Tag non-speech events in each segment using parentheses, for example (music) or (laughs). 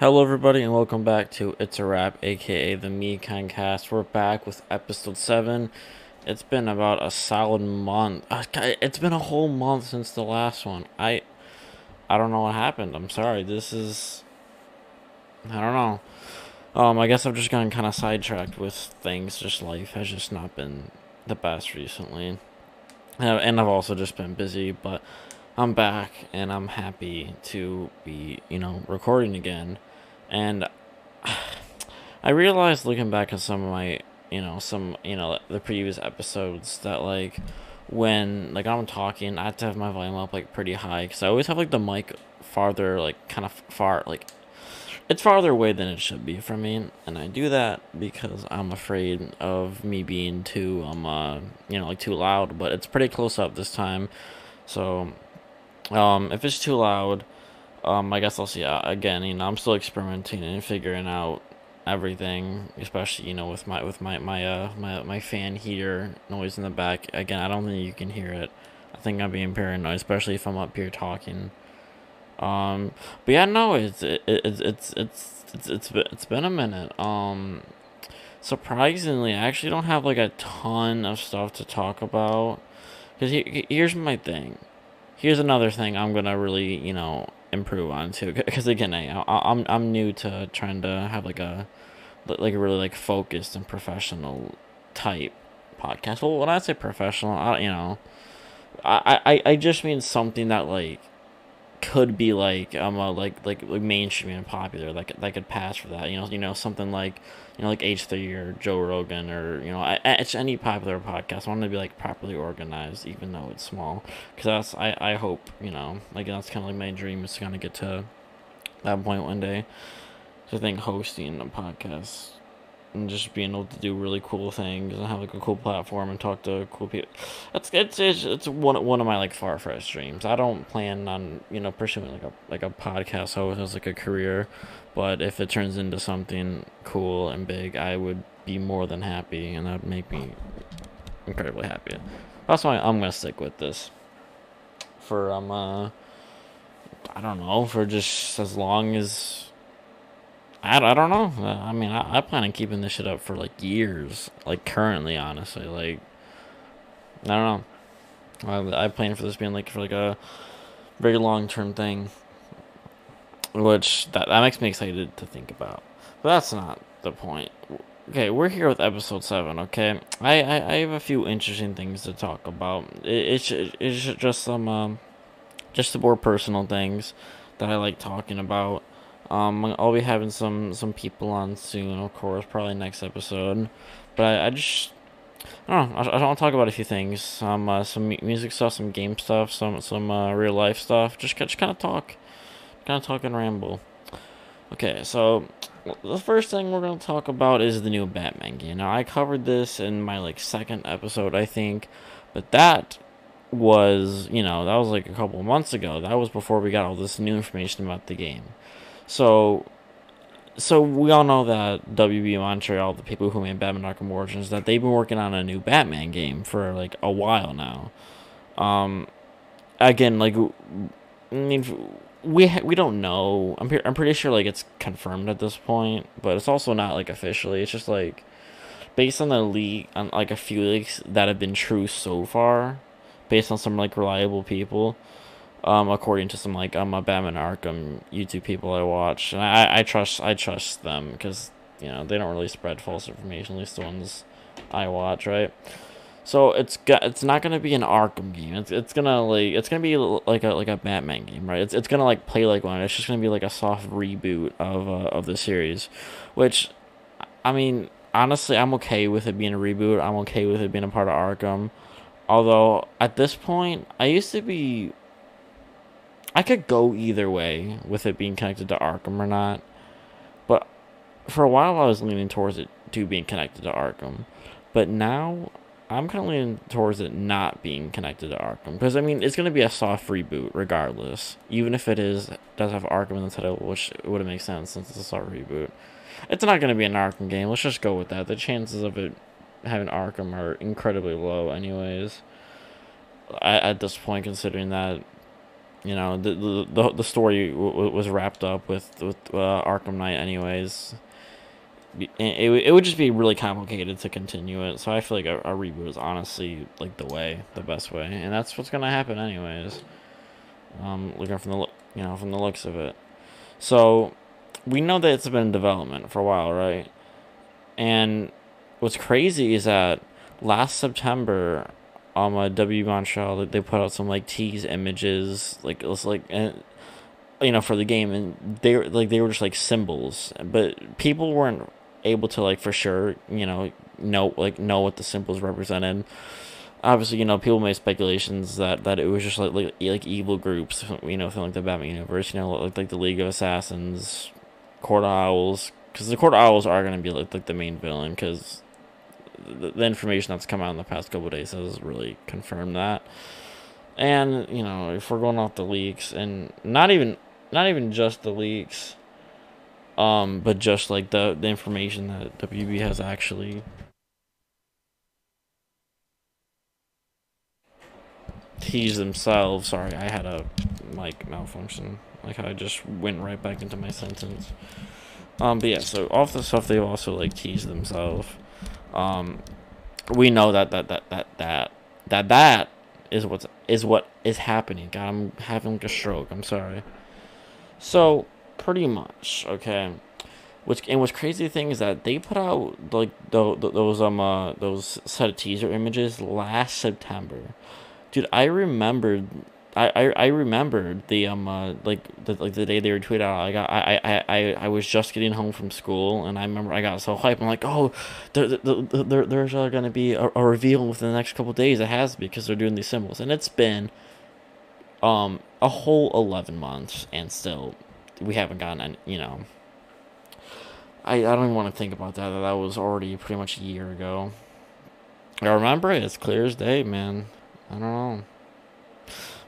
Hello, everybody, and welcome back to It's a Wrap, aka the Me Cast. We're back with episode 7. It's been about a solid month. Uh, it's been a whole month since the last one. I I don't know what happened. I'm sorry. This is. I don't know. Um, I guess I've just gotten kind of sidetracked with things. Just life has just not been the best recently. And I've also just been busy, but I'm back and I'm happy to be, you know, recording again. And I realized looking back at some of my, you know, some, you know, the previous episodes that like when like I'm talking, I have to have my volume up like pretty high because I always have like the mic farther, like kind of far, like it's farther away than it should be from me, and I do that because I'm afraid of me being too um uh you know like too loud. But it's pretty close up this time, so um, if it's too loud, um, I guess I'll see. Uh, again, you know, I'm still experimenting and figuring out everything, especially you know with my with my my uh my my fan heater noise in the back. Again, I don't think you can hear it. I think I'm being paranoid, especially if I'm up here talking. Um, but yeah, no, it's it, it's it's it's it's it's it's been a minute. Um, surprisingly, I actually don't have like a ton of stuff to talk about. Cause he, here's my thing here's another thing I'm gonna really you know improve on too because again I, I'm I'm new to trying to have like a like a really like focused and professional type podcast. Well, when I say professional, I you know, I I I just mean something that like could be like um uh, like like like mainstream and popular like that could pass for that you know you know something like you know like H three or Joe Rogan or you know I, it's any popular podcast. I want to be like properly organized even though it's small because that's I I hope you know like that's kind of like my dream is to kind of get to that point one day so I think hosting a podcast and just being able to do really cool things and have like a cool platform and talk to cool people. That's it's it's, it's one one of my like far fetched dreams. I don't plan on you know pursuing like a like a podcast host as like a career, but if it turns into something cool and big, I would be more than happy, and that would make me incredibly happy. That's why I'm gonna stick with this for um uh I don't know for just as long as I, I don't know. I mean, I, I plan on keeping this shit up for like years. Like currently, honestly, like I don't know. I, I plan for this being like for like a very long term thing, which that that makes me excited to think about. But that's not the point. Okay, we're here with episode seven. Okay, I I, I have a few interesting things to talk about. It, it's it's just some um, just the more personal things that I like talking about um, I'll be having some some people on soon, of course, probably next episode. But I, I just I don't know. I, I want to talk about a few things. Some uh, some music stuff, some game stuff, some some uh, real life stuff. Just just kind of talk, kind of talk and ramble. Okay, so the first thing we're gonna talk about is the new Batman game. Now I covered this in my like second episode, I think, but that was you know that was like a couple months ago. That was before we got all this new information about the game. So, so we all know that WB Montreal, the people who made Batman Arkham Origins, that they've been working on a new Batman game for like a while now. Um, again, like, I mean, we we don't know. I'm I'm pretty sure like it's confirmed at this point, but it's also not like officially. It's just like based on the leak on like a few leaks that have been true so far, based on some like reliable people um, according to some like um, Batman Arkham YouTube people I watch, and I, I trust I trust them because you know they don't really spread false information. At least the ones I watch, right? So it's got it's not gonna be an Arkham game. It's it's gonna like it's gonna be like a like a Batman game, right? It's it's gonna like play like one. It's just gonna be like a soft reboot of uh, of the series, which I mean honestly I'm okay with it being a reboot. I'm okay with it being a part of Arkham. Although at this point I used to be I could go either way with it being connected to Arkham or not. But for a while, I was leaning towards it to being connected to Arkham. But now, I'm kind of leaning towards it not being connected to Arkham. Because, I mean, it's going to be a soft reboot regardless. Even if it is does have Arkham in the title, which would make sense since it's a soft reboot. It's not going to be an Arkham game. Let's just go with that. The chances of it having Arkham are incredibly low, anyways. At, at this point, considering that you know the the the story was wrapped up with with uh, Arkham Knight anyways. It, it, it would just be really complicated to continue it, so I feel like a, a reboot is honestly like the way, the best way, and that's what's gonna happen anyways. Um, looking from the you know from the looks of it, so we know that it's been in development for a while, right? And what's crazy is that last September, um, uh, WB Montreal they put out some like tease images, like it was like and you know for the game, and they were like they were just like symbols, but people weren't able to like for sure, you know, know like know what the symbols represented. Obviously, you know, people made speculations that, that it was just like, like like evil groups, you know, like the Batman universe, you know, like like the League of Assassins, Court Owls, because the Court Owls are gonna be like like the main villain, because the, information that's come out in the past couple days has really confirmed that. And you know, if we're going off the leaks, and not even not even just the leaks, um, but just like the the information that WB has actually teased themselves. Sorry, I had a mic malfunction. Like I just went right back into my sentence. Um, but yeah, so off the stuff they've also like teased themselves. Um, we know that that that that that that that is what's is what is happening. God, I'm having a stroke. I'm sorry. So pretty much, okay. Which and what's crazy thing is that they put out like the, the, those um uh, those set of teaser images last September, dude. I remembered I, I, remembered the um uh, like the like the day they were tweeted out. I got I, I, I, I was just getting home from school and I remember I got so hyped. I'm like, oh, there, there, there there's uh, gonna be a, a reveal within the next couple days. It has to be because they're doing these symbols, and it's been um a whole eleven months, and still we haven't gotten any. You know, I I don't even want to think about that. That was already pretty much a year ago. I remember it. as clear as day, man. I don't know.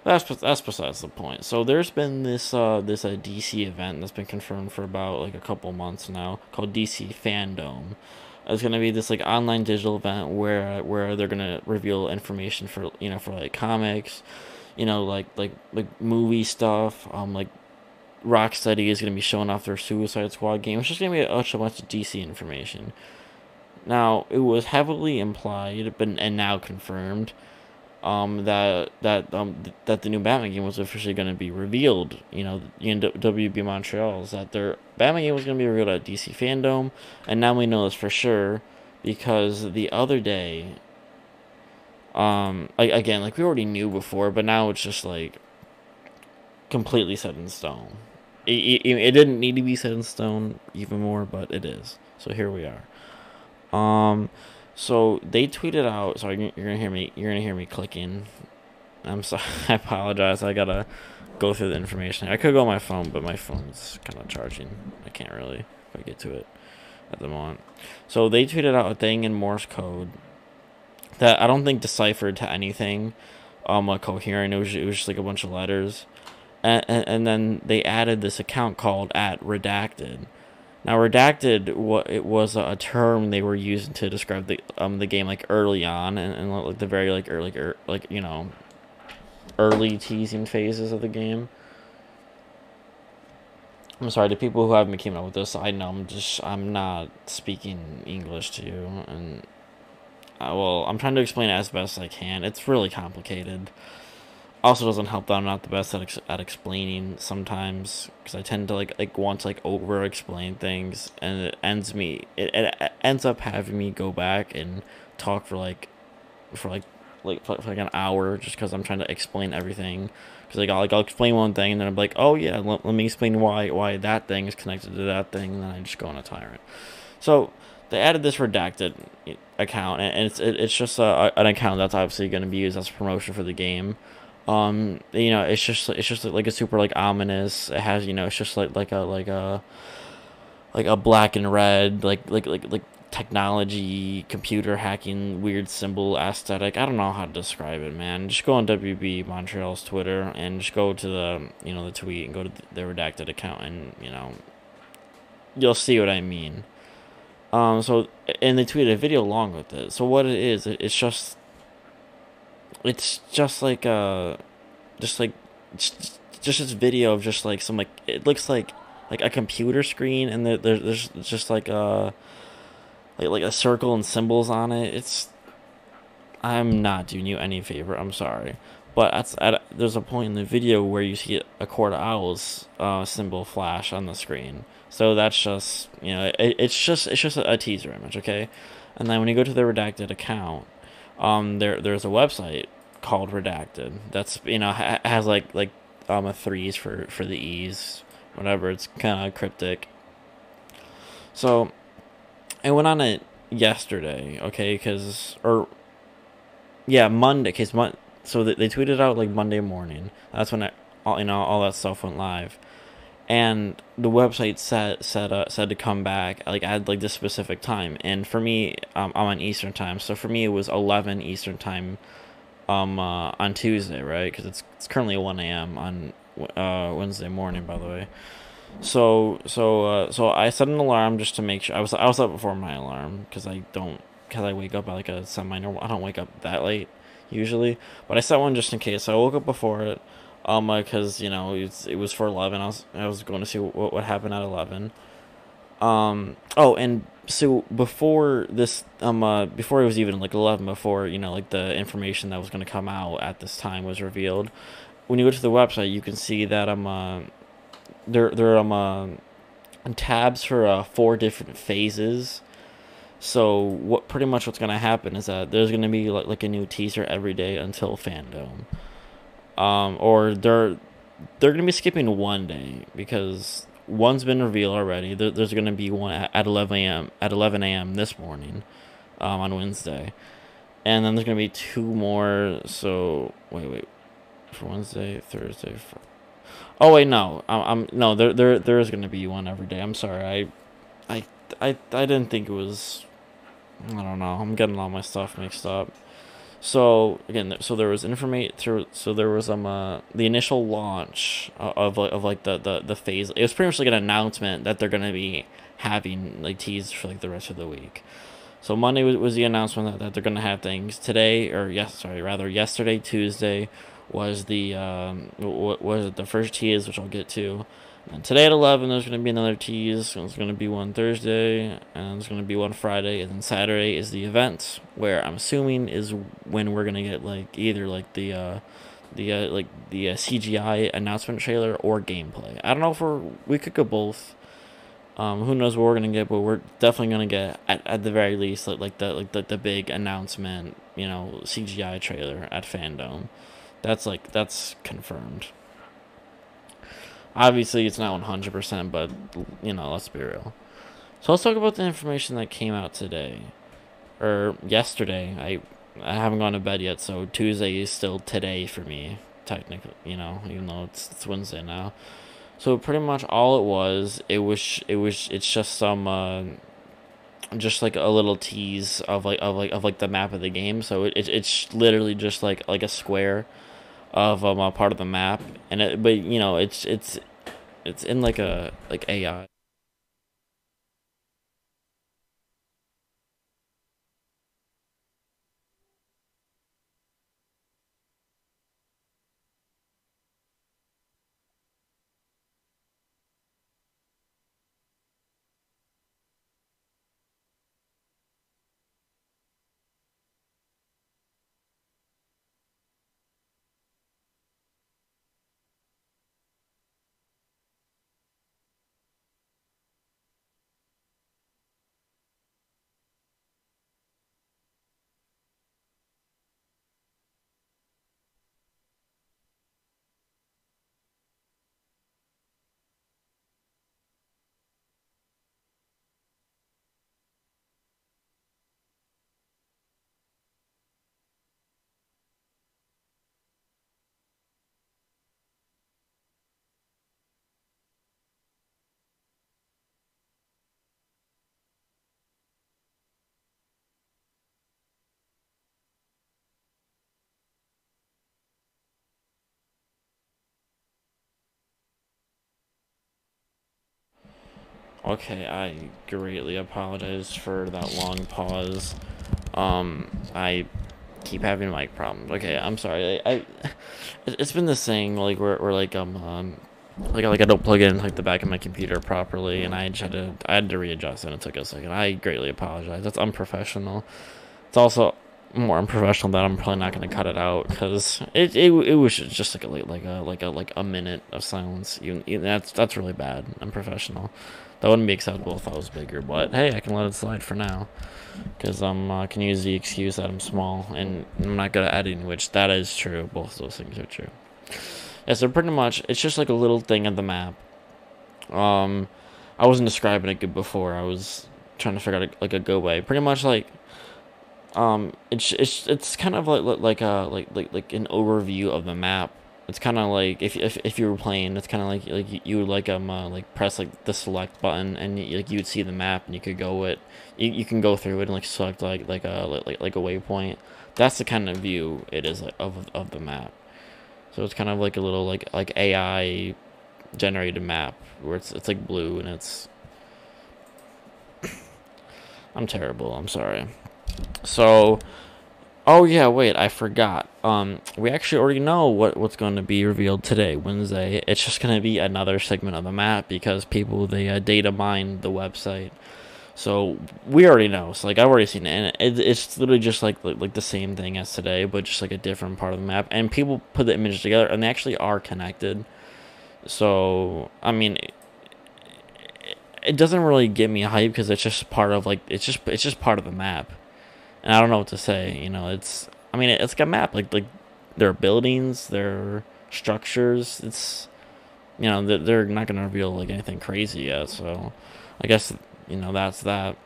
That's that's besides the point. So there's been this uh this uh, DC event that's been confirmed for about like a couple months now called DC Fandom. It's gonna be this like online digital event where where they're gonna reveal information for you know for like comics, you know like like like movie stuff. Um like Rocksteady is gonna be showing off their Suicide Squad game. It's just gonna be a bunch of DC information. Now it was heavily implied, but and now confirmed um, that that um, that the new Batman game was officially going to be revealed. You know, in WB Montreal is that their Batman game was going to be revealed at DC Fandom, and now we know this for sure because the other day, um, again, like we already knew before, but now it's just like completely set in stone. It, it, it didn't need to be set in stone even more, but it is. So here we are. Um, so they tweeted out. Sorry, you're gonna hear me. You're gonna hear me clicking. I'm sorry. (laughs) I apologize. I gotta go through the information. I could go on my phone, but my phone's kind of charging. I can't really get to it at the moment. So they tweeted out a thing in Morse code that I don't think deciphered to anything um a coherent. It was it was just like a bunch of letters, and and, and then they added this account called at redacted now, redacted what it was a term they were using to describe the um the game like early on and, and like the very like early er, like you know early teasing phases of the game. I'm sorry to people who haven't came up with this. I know I'm just I'm not speaking English to you, and I, well, I'm trying to explain it as best I can. It's really complicated also doesn't help that I'm not the best at, ex- at explaining sometimes because I tend to like like want to like over explain things and it ends me it, it ends up having me go back and talk for like for like like for, like an hour just because I'm trying to explain everything. Because like I'll, like I'll explain one thing and then I'm like oh yeah let, let me explain why why that thing is connected to that thing and then I just go on a tyrant. So they added this redacted account and it's it, it's just uh, a, an account that's obviously going to be used as a promotion for the game um you know it's just it's just like a super like ominous. It has you know it's just like like a like a like a black and red like like like like technology computer hacking weird symbol aesthetic. I don't know how to describe it man. Just go on wb montreal's twitter and just go to the you know the tweet and go to the redacted account and you know you'll see what i mean. Um so and they tweeted a video along with it. So what it is it's just it's just like uh just like just, just this video of just like some like it looks like like a computer screen, and there, there's just like a like like a circle and symbols on it. It's I'm not doing you any favor. I'm sorry, but at, at there's a point in the video where you see a court owls uh, symbol flash on the screen. So that's just you know it, it's just it's just a, a teaser image, okay? And then when you go to the redacted account, um, there there's a website called Redacted. That's you know ha- has like like um a threes for for the e's, whatever. It's kind of cryptic. So, I went on it yesterday, okay, because or yeah Monday, cause mon- so they, they tweeted out like Monday morning. That's when it, all you know all that stuff went live and the website said said uh, said to come back like at like this specific time. And for me um, i'm on eastern time. So for me it was 11 eastern time um uh, on tuesday right? Because it's, it's currently 1 a.m on uh, wednesday morning by the way. So so uh, so i set an alarm just to make sure i was i was up before my alarm because i don't because i wake up at like a semi normal i don't wake up that late usually. But i set one just in case. So i woke up before it um, because you know it's, it was for eleven. I was I was going to see what what happened at eleven. Um. Oh, and so before this, um, uh, before it was even like eleven, before you know, like the information that was going to come out at this time was revealed. When you go to the website, you can see that um, uh, there there um, uh, tabs for uh, four different phases. So what pretty much what's gonna happen is that there's gonna be like like a new teaser every day until fandom um, or they're they're gonna be skipping one day because one's been revealed already. There, there's gonna be one at, 11 a.m. at 11 a.m. this morning, um, on Wednesday, and then there's gonna be two more. So wait, wait, for Wednesday, Thursday. For... Oh wait, no, I'm, I'm no there there there is gonna be one every day. I'm sorry, I, I I I didn't think it was. I don't know. I'm getting all my stuff mixed up. So again, so there was information through. So there was um uh, the initial launch of of, of like the, the the phase. It was pretty much like an announcement that they're gonna be having like teased for like the rest of the week. So Monday was, was the announcement that, that they're gonna have things today or yes sorry rather yesterday Tuesday was the um was the first tease which I'll get to and today at 11, there's going to be another tease. There's going to be one Thursday, and there's going to be one Friday, and then Saturday is the event, where I'm assuming is when we're going to get, like, either, like, the, uh, the, uh, like, the uh, CGI announcement trailer or gameplay. I don't know if we're, we could go both. Um, who knows what we're to get, but we're definitely to get, at, at the very least, like, like the, like, the, the big announcement, you know, CGI trailer at Fandom. That's, like, that's confirmed. Obviously, it's not 100%, but, you know, let's be real. So let's talk about the information that came out today. Or yesterday. I I haven't gone to bed yet, so Tuesday is still today for me, technically, you know, even though it's, it's Wednesday now. So pretty much all it was, it was, it was, it's just some, uh, just like a little tease of like of like of like the map of the game. So it, it it's literally just like like a square of um, a part of the map, and it, but you know it's it's it's in like a like AI. Okay, I greatly apologize for that long pause. Um, I keep having mic problems. Okay, I'm sorry. I, I it's been this thing like where, where like um, um like like I don't plug in like the back of my computer properly, and I had to I had to readjust, and it took a second. I greatly apologize. That's unprofessional. It's also more unprofessional that I'm probably not to cut it out because it, it it was just like a like a like a like a minute of silence. You, that's that's really bad. Unprofessional. That wouldn't be acceptable if I was bigger, but hey, I can let it slide for now because I'm uh, can use the excuse that I'm small and I'm not good at editing, which that is true. Both those things are true. Yeah, so pretty much it's just like a little thing of the map. Um, I wasn't describing it good before. I was trying to figure out a, like a good way. Pretty much like um, it's it's it's kind of like like a like like like an overview of the map. It's kind of like if, if if you were playing, it's kind of like like you would like um uh, like press like the select button and you, like you would see the map and you could go it you, you can go through it and like select like like a like like a waypoint. That's the kind of view it is like, of of the map. So it's kind of like a little like like AI generated map where it's it's like blue and it's (coughs) I'm terrible. I'm sorry. So, oh yeah, wait, I forgot. Um, we actually already know what what's going to be revealed today, Wednesday. It's just going to be another segment of the map because people they uh, data mine the website. So we already know. So like I've already seen it, and it, it's literally just like, like like the same thing as today, but just like a different part of the map. And people put the images together, and they actually are connected. So I mean, it, it doesn't really get me hype because it's just part of like it's just it's just part of the map and I don't know what to say. You know, it's I mean it's like a map. Like like there are buildings, there are structures. It's you know they're, they're not gonna reveal like anything crazy yet. So I guess you know that's that.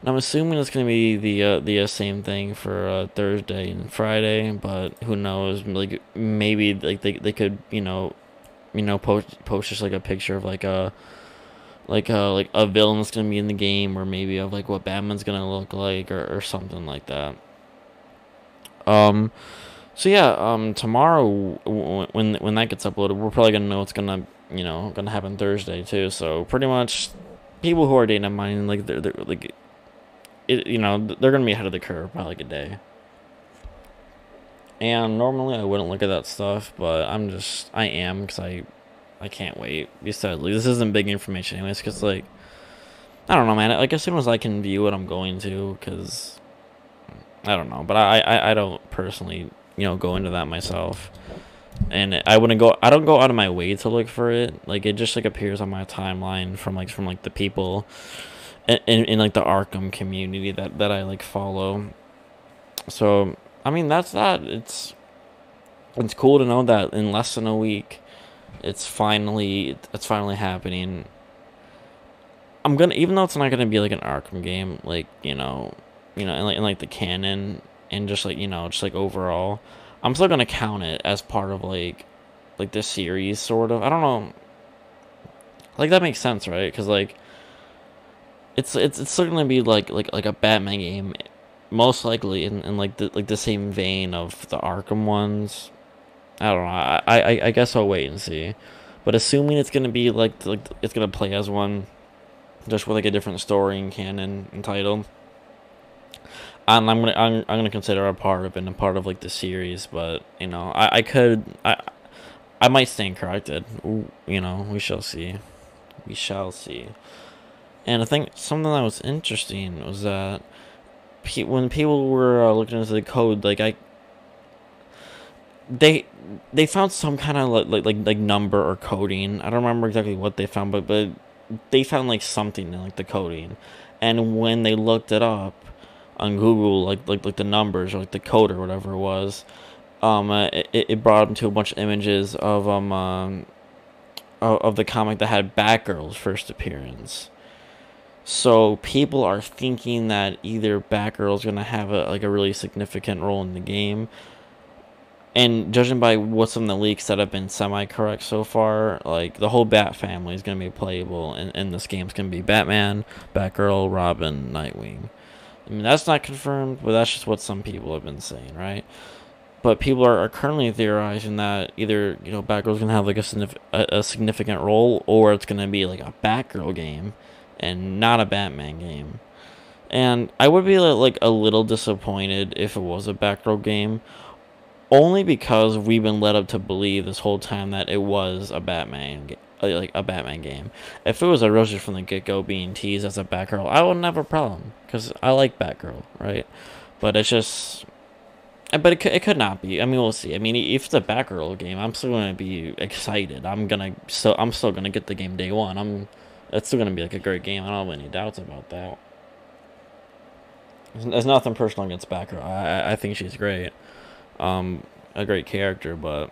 And I'm assuming it's gonna be the uh, the uh, same thing for uh, Thursday and Friday, but who knows? Like maybe like they they could you know you know post post just like a picture of like a like uh like a villain's gonna be in the game or maybe of like what Batman's gonna look like or, or something like that. Um so yeah, um tomorrow when when that gets uploaded, we're probably gonna know what's gonna you know gonna happen Thursday too. So pretty much, people who are data mining like they're, they're like, it you know they're gonna be ahead of the curve by like a day. And normally I wouldn't look at that stuff, but I'm just I am because I I can't wait. Besides, like, this isn't big information, anyways, because like I don't know, man. Like as soon as I can view what I'm going to, because I don't know, but I, I I don't personally you know go into that myself, and I wouldn't go. I don't go out of my way to look for it. Like it just like appears on my timeline from like from like the people in, in, in like the Arkham community that that I like follow. So I mean that's that. It's it's cool to know that in less than a week it's finally it's finally happening. I'm gonna even though it's not gonna be like an Arkham game, like you know, you know, in like, in like the canon and just like you know, just like overall, I'm still gonna count it as part of like like the series sort of. I don't know. Like that makes sense, right? Because like it's it's it's still gonna be like like like a Batman game, most likely in, in like the like the same vein of the Arkham ones. I don't know. I, I, I guess I'll wait and see. But assuming it's gonna be like like it's gonna play as one, just with like a different story and canon and title. And I'm gonna I'm, I'm gonna consider a part of and a part of like the series, but you know I, I could I I might stand corrected. You know we shall see, we shall see. And I think something that was interesting was that when people were uh, looking into the code, like I they they found some kind of like, like like number or coding. I don't remember exactly what they found, but but they found like something in like the coding, and when they looked it up on Google, like like like the numbers or like the code or whatever it was, um, uh, it it brought them to a bunch of images of um, um of, of the comic that had Batgirl's first appearance. So people are thinking that either Batgirl's gonna have a like a really significant role in the game, and judging by what's in the leaks that have been semi-correct so far, like the whole Bat family is going to be playable, and, and this game's going to be Batman, Batgirl, Robin, Nightwing. I mean, that's not confirmed, but that's just what some people have been saying, right? But people are, are currently theorizing that either you know Batgirl's going to have like a, a, a significant role, or it's going to be like a Batgirl game, and not a Batman game. And I would be like a little disappointed if it was a Batgirl game, only because we've been led up to believe this whole time that it was a Batman game like a Batman game. If it was a Roger from the get go being teased as a Batgirl, I wouldn't have a problem because I like Batgirl, right? But it's just uh, but it could, it could not be. I mean, we'll see. I mean, if it's a Batgirl game, I'm still gonna be excited. I'm gonna so I'm still gonna get the game day one. I'm it's still gonna be like a great game. I don't have any doubts about that. There's nothing personal against Batgirl. I I think she's great, um, a great character. But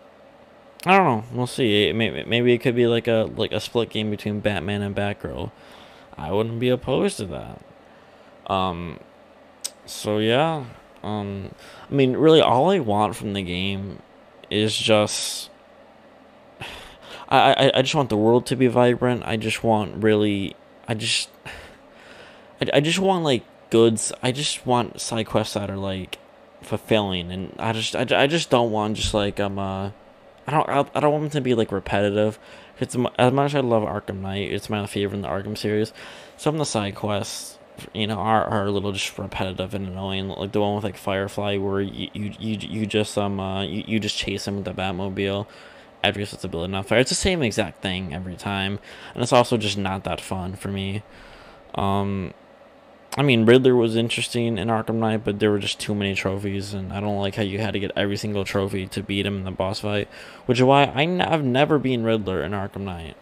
I don't know. We'll see. Maybe maybe it could be like a like a split game between Batman and Batgirl. I wouldn't be opposed to that. Um. So yeah. Um, I mean, really, all I want from the game is just. I, I, I just want the world to be vibrant. I just want really. I just. I, I just want, like, goods. I just want side quests that are, like, fulfilling. And I just. I, I just don't want just, like, um, uh. I don't, I don't want them to be, like, repetitive. It's, as much as I love Arkham Knight, it's my favorite in the Arkham series. Some of the side quests you know are, are a little just repetitive and annoying like the one with like firefly where you you you, you just um uh you, you just chase him with the batmobile you set the building on fire it's the same exact thing every time and it's also just not that fun for me um I mean, Riddler was interesting in Arkham Knight, but there were just too many trophies, and I don't like how you had to get every single trophy to beat him in the boss fight, which is why I n- I've never been Riddler in Arkham Knight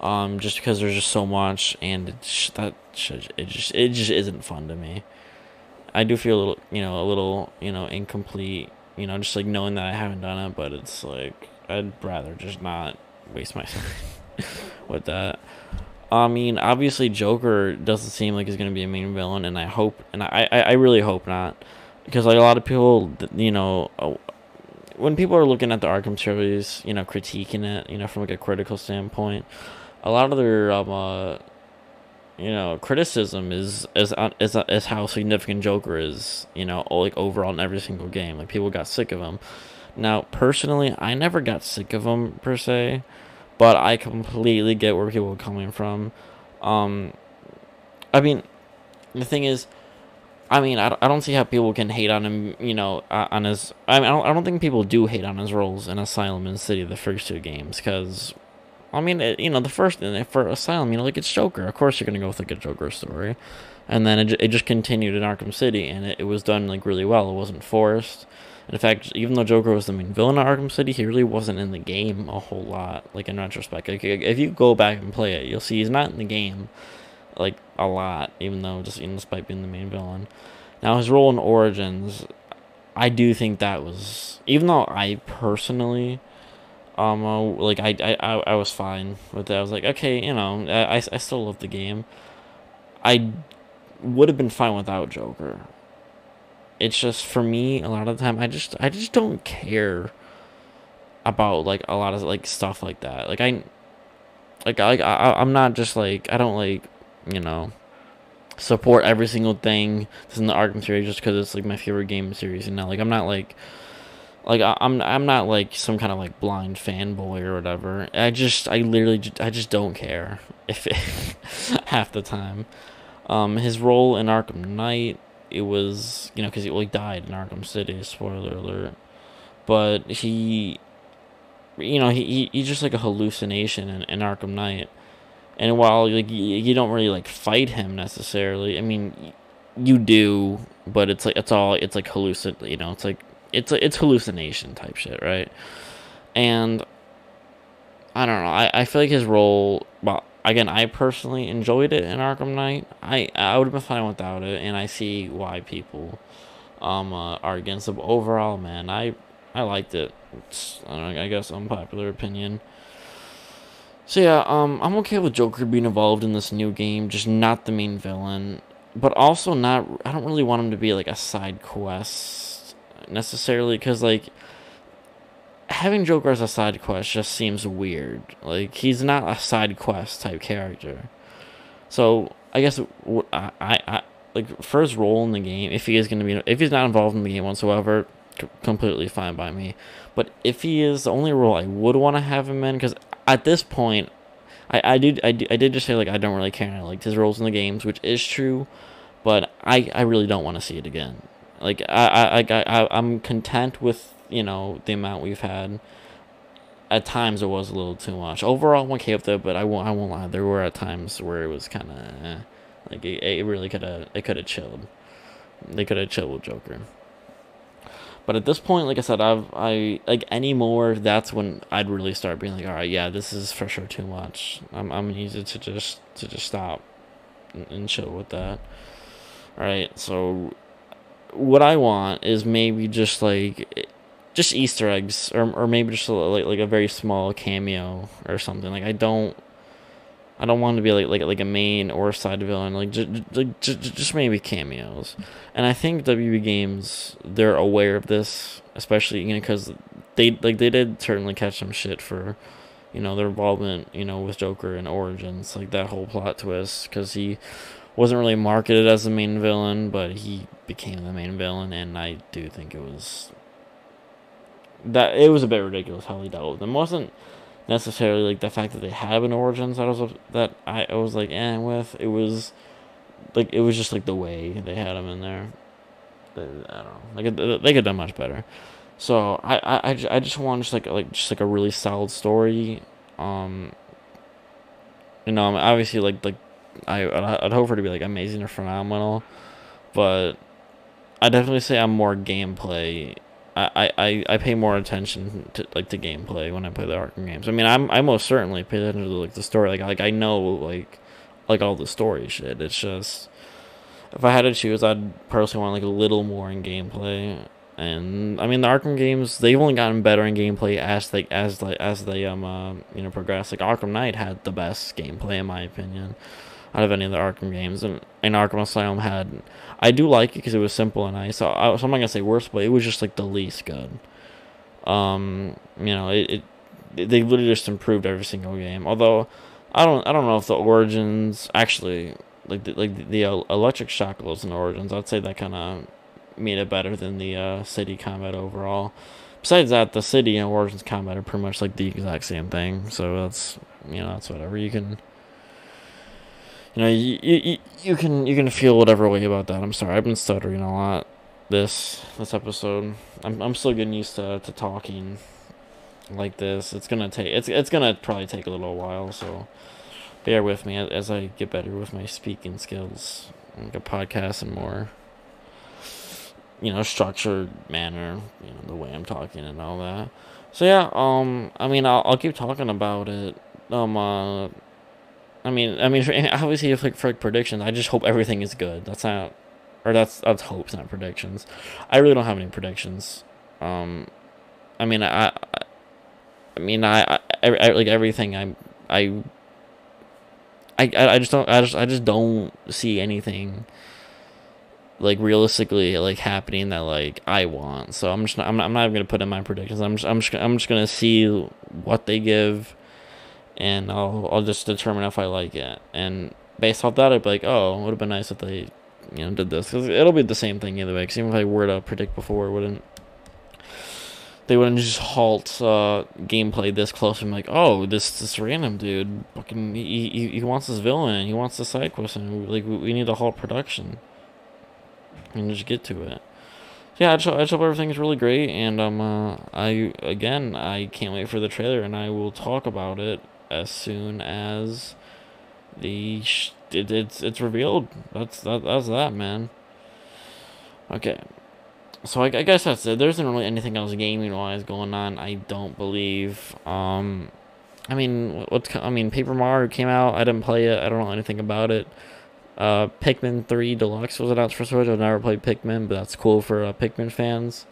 um, just because there's just so much, and that it just it just isn't fun to me. I do feel a little, you know, a little, you know, incomplete, you know, just like knowing that I haven't done it, but it's like I'd rather just not waste my (laughs) time with that. I mean, obviously, Joker doesn't seem like he's gonna be a main villain, and I hope, and I, I, I really hope not, because like a lot of people, you know, uh, when people are looking at the Arkham series, you know, critiquing it, you know, from like a critical standpoint, a lot of their um, uh, you know criticism is is is is how significant Joker is. You know, like overall in every single game. Like people got sick of him. Now, personally, I never got sick of him per se, but I completely get where people are coming from. Um, I mean, the thing is, I mean, I, I don't see how people can hate on him, you know, uh, on his. I mean, I don't, I don't think people do hate on his roles in Asylum and City, the first two games, because I mean, it, you know, the first for Asylum, you know, like it's Joker. Of course, you're gonna go with like a Joker story, and then it, it just continued in Arkham City, and it, it was done like really well. It wasn't forced. In fact, even though Joker was the main villain of Arkham City, he really wasn't in the game a whole lot. Like in retrospect, like if you go back and play it, you'll see he's not in the game like a lot, even though just know, despite being the main villain. Now his role in Origins, I do think that was even though I personally um, uh, like I, I, I was fine with that. I was like, okay, you know, I, I still love the game. I would have been fine without Joker. It's just for me, a lot of the time, I just, I just don't care about like a lot of like stuff like that. Like I, like I, I I'm not just like I don't like, you know, support every single thing that's in the Arkham series just because it's like my favorite game series. And now, like I'm not like like I, am I'm not like some kind of like blind fanboy or whatever. I just I literally just, I just don't care if it, (laughs) half the time. Um, his role in Arkham Knight it was you know because he like died in Arkham City. Spoiler alert. But he, you know, he, he he's just like a hallucination in, in Arkham Knight. And while like you, you don't really like fight him necessarily, I mean, you do, but it's like it's all it's like hallucin. You know, it's like it's it's hallucination type shit, right? And I don't know. I, I feel like his role. Well, again, I personally enjoyed it in Arkham Knight. I I would have been fine without it, and I see why people um uh, are against it. But overall, man, I I liked it. I, know, I guess unpopular opinion. So yeah, um, I'm okay with Joker being involved in this new game, just not the main villain, but also not. I don't really want him to be like a side quest necessarily because like having Joker as a side quest just seems weird. Like he's not a side quest type character. So I guess I, I, I like his role in the game, if he is going to be, if he's not involved in the game whatsoever, completely fine by me. But if he is the only role I would want to have him in, because at this point, I, I did I, did I did just say like I don't really care. I liked his roles in the games, which is true. but I I really don't want to see it again. Like I I I I'm content with you know the amount we've had. At times it was a little too much. Overall, I'm okay with it, but I won't I won't lie. There were at times where it was kind of eh, like it, it really could have it could have chilled. They could have chilled with Joker. But at this point, like I said, I've I like anymore. That's when I'd really start being like, all right, yeah, this is for sure too much. I'm I'm easy to just to just stop and, and chill with that. All right, so what I want is maybe just like just Easter eggs, or or maybe just a, like like a very small cameo or something. Like I don't. I don't want to be like like like a main or side villain, like just, just, just maybe cameos. And I think WB Games they're aware of this, especially you know because they like they did certainly catch some shit for, you know, their involvement you know with Joker and Origins, like that whole plot twist, because he wasn't really marketed as the main villain, but he became the main villain, and I do think it was that it was a bit ridiculous how he dealt with them. It wasn't necessarily like the fact that they have an origins that was that I, I was like eh with. It was like it was just like the way they had them in there. They, I don't know. Like they could have done much better. So I, I, I just want just like like just like a really solid story. Um, you know, obviously like like I I'd hope for it to be like amazing or phenomenal, but I definitely say I'm more gameplay. I, I, I pay more attention to like the gameplay when I play the Arkham games. I mean, I'm I most certainly pay attention to like the story. Like like I know like like all the story shit. It's just if I had to choose, I'd personally want like a little more in gameplay. And I mean, the Arkham games they've only gotten better in gameplay as they as like as they um uh, you know progress. Like Arkham Knight had the best gameplay in my opinion out of any of the Arkham games, and, and Arkham Asylum had. I do like it because it was simple and nice. So, I, so I'm not gonna say worst, but it was just like the least good. Um, you know, it, it they literally just improved every single game. Although, I don't I don't know if the Origins actually like the, like the, electric shackles and Origins. I'd say that kind of made it better than the uh, city combat overall. Besides that, the city and Origins combat are pretty much like the exact same thing. So that's you know that's whatever you can you know, you, you, you can you can feel whatever way about that. I'm sorry, I've been stuttering a lot this this episode. I'm I'm still getting used to to talking like this. It's gonna take it's it's gonna probably take a little while, so bear with me as I get better with my speaking skills, like a podcast and more. You know, structured manner. You know, the way I'm talking and all that. So yeah, um, I mean, I'll I'll keep talking about it. Um, uh I mean, I mean, (laughs) obviously, if like for like predictions, I just hope everything is good. That's not, or that's that's hopes, not predictions. I really don't have any predictions. Um, I mean, I, I, I mean, I, I, I like everything. I, I, I, I just don't. I just, I just don't see anything. Like realistically, like happening that like I want. So I'm just, not, I'm not, I'm not even gonna put in my predictions. I'm just, I'm just, I'm just gonna see what they give and I'll I'll just determine if I like it. And based off that, I'd be like, oh, it would have been nice if they, you know, did this. Cause it'll be the same thing either way. Cause even if I were to predict before, it wouldn't. They wouldn't just halt uh, gameplay this close and be like, oh, this this random dude, fucking, he, he, he wants this villain, he wants the side quest, and like we need to halt production, and just get to it yeah, I just, I just hope everything's really great, and um, uh, I again, I can't wait for the trailer, and I will talk about it as soon as the it, it's it's revealed. That's that, that's that man. Okay, so I, I guess that's it. There isn't really anything else gaming wise going on. I don't believe. Um, I mean, what's I mean, Paper Mario came out. I didn't play it. I don't know anything about it. Uh, Pikmin 3 Deluxe was announced for Switch. I've never played Pikmin, but that's cool for uh, Pikmin fans.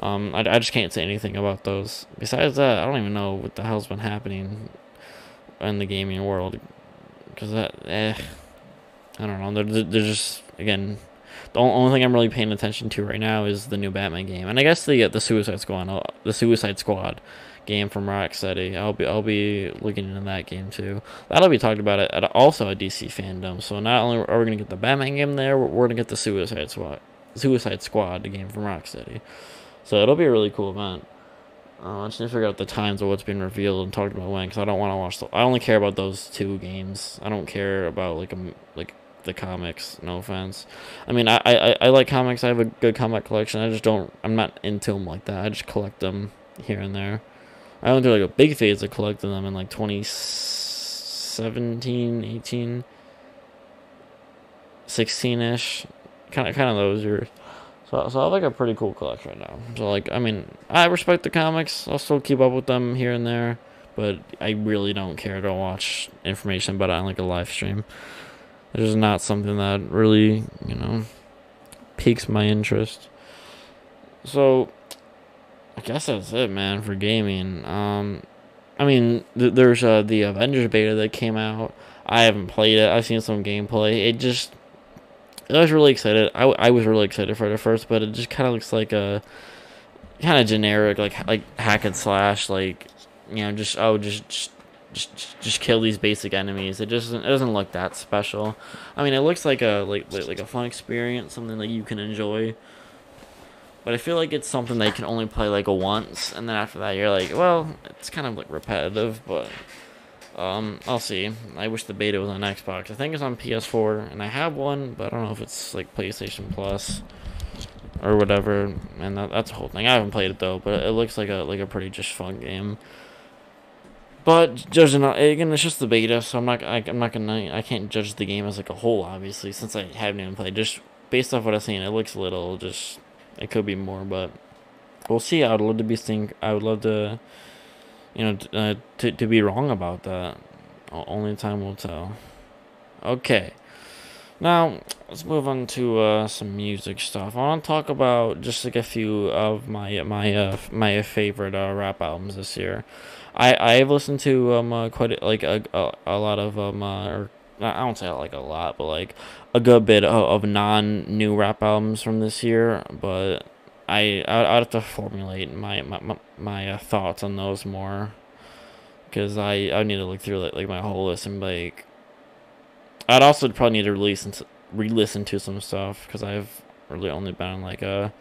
Um, I, I just can't say anything about those. Besides that, I don't even know what the hell's been happening in the gaming world because that eh, I don't know. They're, they're just again the only thing I'm really paying attention to right now is the new Batman game, and I guess the the Suicide Squad uh, the Suicide Squad game from Rocksteady. I'll be I'll be looking into that game too. That'll be talked about at also a DC fandom. So not only are we gonna get the Batman game there, we're, we're gonna get the Suicide Squad Suicide Squad the game from Rocksteady. So it'll be a really cool event. Uh, I just need to figure out the times of what's being revealed and talked about when, because I don't want to watch. The, I only care about those two games. I don't care about like a like the comics. No offense. I mean, I, I I like comics. I have a good comic collection. I just don't. I'm not into them like that. I just collect them here and there. I went through like a big phase of collecting them in like 2017, 18, 16 ish, kind of kind of those years. So, so I have like a pretty cool collection right now. So like, I mean, I respect the comics. I'll still keep up with them here and there, but I really don't care to watch information about it on like a live stream. It's just not something that really, you know, piques my interest. So, I guess that's it, man, for gaming. Um, I mean, th- there's uh, the Avengers beta that came out. I haven't played it. I've seen some gameplay. It just I was really excited. I, I was really excited for it at first, but it just kind of looks like a kind of generic, like like hack and slash, like you know, just oh, just just just, just kill these basic enemies. It just doesn't, it doesn't look that special. I mean, it looks like a like like, like a fun experience, something that you can enjoy. But I feel like it's something that you can only play like once, and then after that you're like, well, it's kind of like repetitive, but um, I'll see. I wish the beta was on Xbox. I think it's on PS4, and I have one, but I don't know if it's like PlayStation Plus or whatever. And that, that's the whole thing. I haven't played it though, but it looks like a like a pretty just fun game. But judging again, it's just the beta, so I'm not I, am not gonna I can't judge the game as like a whole, obviously, since I haven't even played. Just based off what I've seen, it looks a little just it could be more, but we'll see. I would love to be think I would love to you know, uh, to to be wrong about that. Only time will tell. Okay. Now, let's move on to uh, some music stuff. I want to talk about just like a few of my my uh, my favorite uh, rap albums this year. I I've listened to um uh, quite like a, a, a lot of um uh, or I don't say like a lot, but like a good bit of, of non new rap albums from this year. But I I would have to formulate my my my, my uh, thoughts on those more, because I I need to look through like, like my whole list and like. I'd also probably need to release and re-listen to some stuff because I've really only been on like a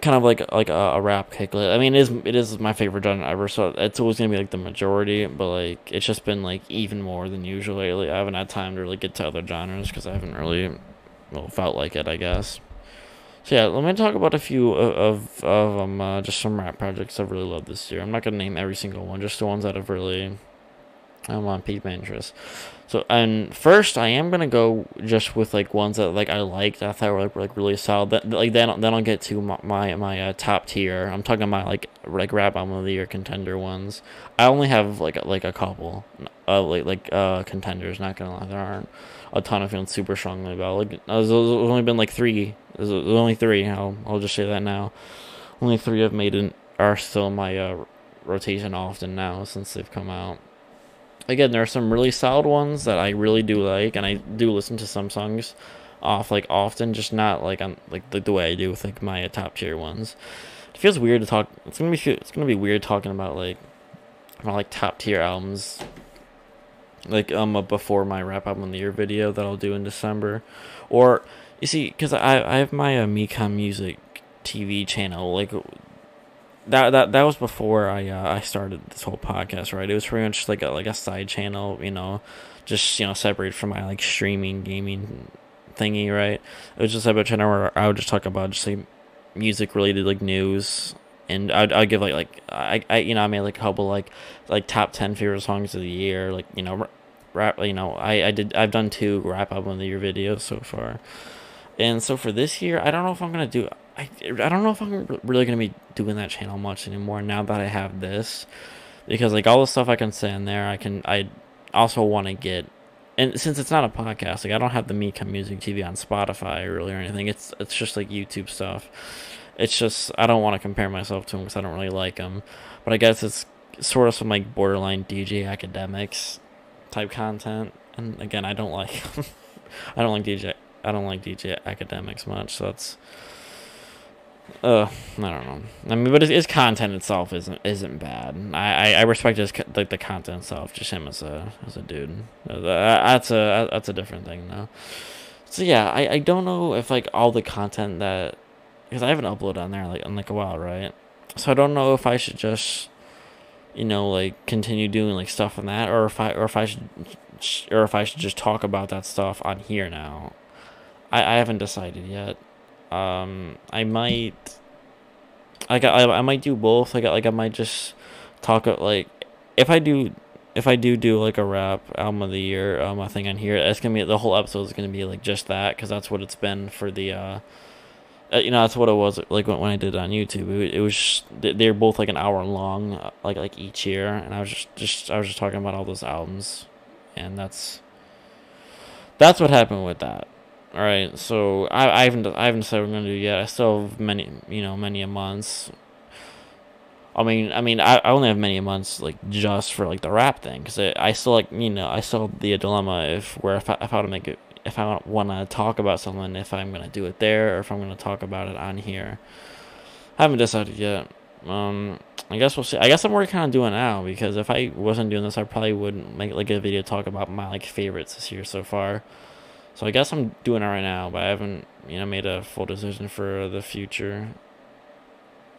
kind of like like a, a rap kick. I mean, it is it is my favorite genre ever, so it's always gonna be like the majority. But like, it's just been like even more than usual lately. I haven't had time to really get to other genres because I haven't really well felt like it. I guess. So yeah, let me talk about a few of of, um uh, just some rap projects I've really loved this year. I'm not gonna name every single one, just the ones that have really um on my interest. So and first, I am gonna go just with like ones that like I liked. I thought were like, were, like really solid. That like then then I'll get to my my, my uh, top tier. I'm talking about like like rap album of the year contender ones. I only have like like a couple, uh like like uh contenders. Not gonna lie, there aren't a ton of feeling super strongly about. Like there's only been like three. There's only three. I'll I'll just say that now. Only three I've made in, are still my uh, rotation often now since they've come out. Again, there are some really solid ones that I really do like, and I do listen to some songs off like often, just not like on like the, the way I do with like my uh, top tier ones. It feels weird to talk. It's gonna be it's gonna be weird talking about like about, like top tier albums like um before my wrap up on the year video that I'll do in December, or you see, because I I have my uh, Mikon Music TV channel like that that that was before I uh, I started this whole podcast right. It was pretty much like a like a side channel, you know, just you know separated from my like streaming gaming thingy, right? It was just a channel where I would just talk about just like music related like news and I'd, I'd give like like I, I you know I made like a couple like like top ten favorite songs of the year like you know rap you know I I did I've done two rap album of the year videos so far, and so for this year I don't know if I'm gonna do I I don't know if I'm really gonna be doing that channel much anymore now that I have this, because like all the stuff I can say in there I can I also want to get and since it's not a podcast, like I don't have the Mikon Music TV on Spotify really or anything. It's it's just like YouTube stuff. It's just I don't want to compare myself to them because I don't really like them. But I guess it's sort of some like borderline DJ Akademiks type content. And again, I don't like (laughs) I don't like DJ I don't like DJ Akademiks much. So that's uh I don't know. I mean, but his, his content itself isn't isn't bad. I, I, I respect his like the content itself. Just him as a as a dude. Uh, that's a that's a different thing though. So yeah, I, I don't know if like all the content that because I haven't uploaded on there like in like a while, right? So I don't know if I should just, you know, like continue doing like stuff on that, or if I or if I should or if I should just talk about that stuff on here now. I, I haven't decided yet. Um, I might. I got. I, I might do both. Like like I might just talk like if I do if I do do like a rap album of the year um I think on here it's gonna be the whole episode is gonna be like just that because that's what it's been for the uh, uh, you know that's what it was like when, when I did it on YouTube it, it was just, they're both like an hour long like like each year and I was just just I was just talking about all those albums and that's that's what happened with that all right so I, I haven't I haven't decided what I'm gonna do yet I still have many you know many a months I mean, I mean, I, I only have many a months like just for like the rap thing because I still like you know I still have the dilemma if where if I, if I want to make it if I want to talk about something if I'm gonna do it there or if I'm gonna talk about it on here. I haven't decided yet. Um, I guess we'll see. I guess I'm already kind of doing now because if I wasn't doing this, I probably wouldn't make like a video talk about my like favorites this year so far. So I guess I'm doing it right now, but I haven't you know made a full decision for the future.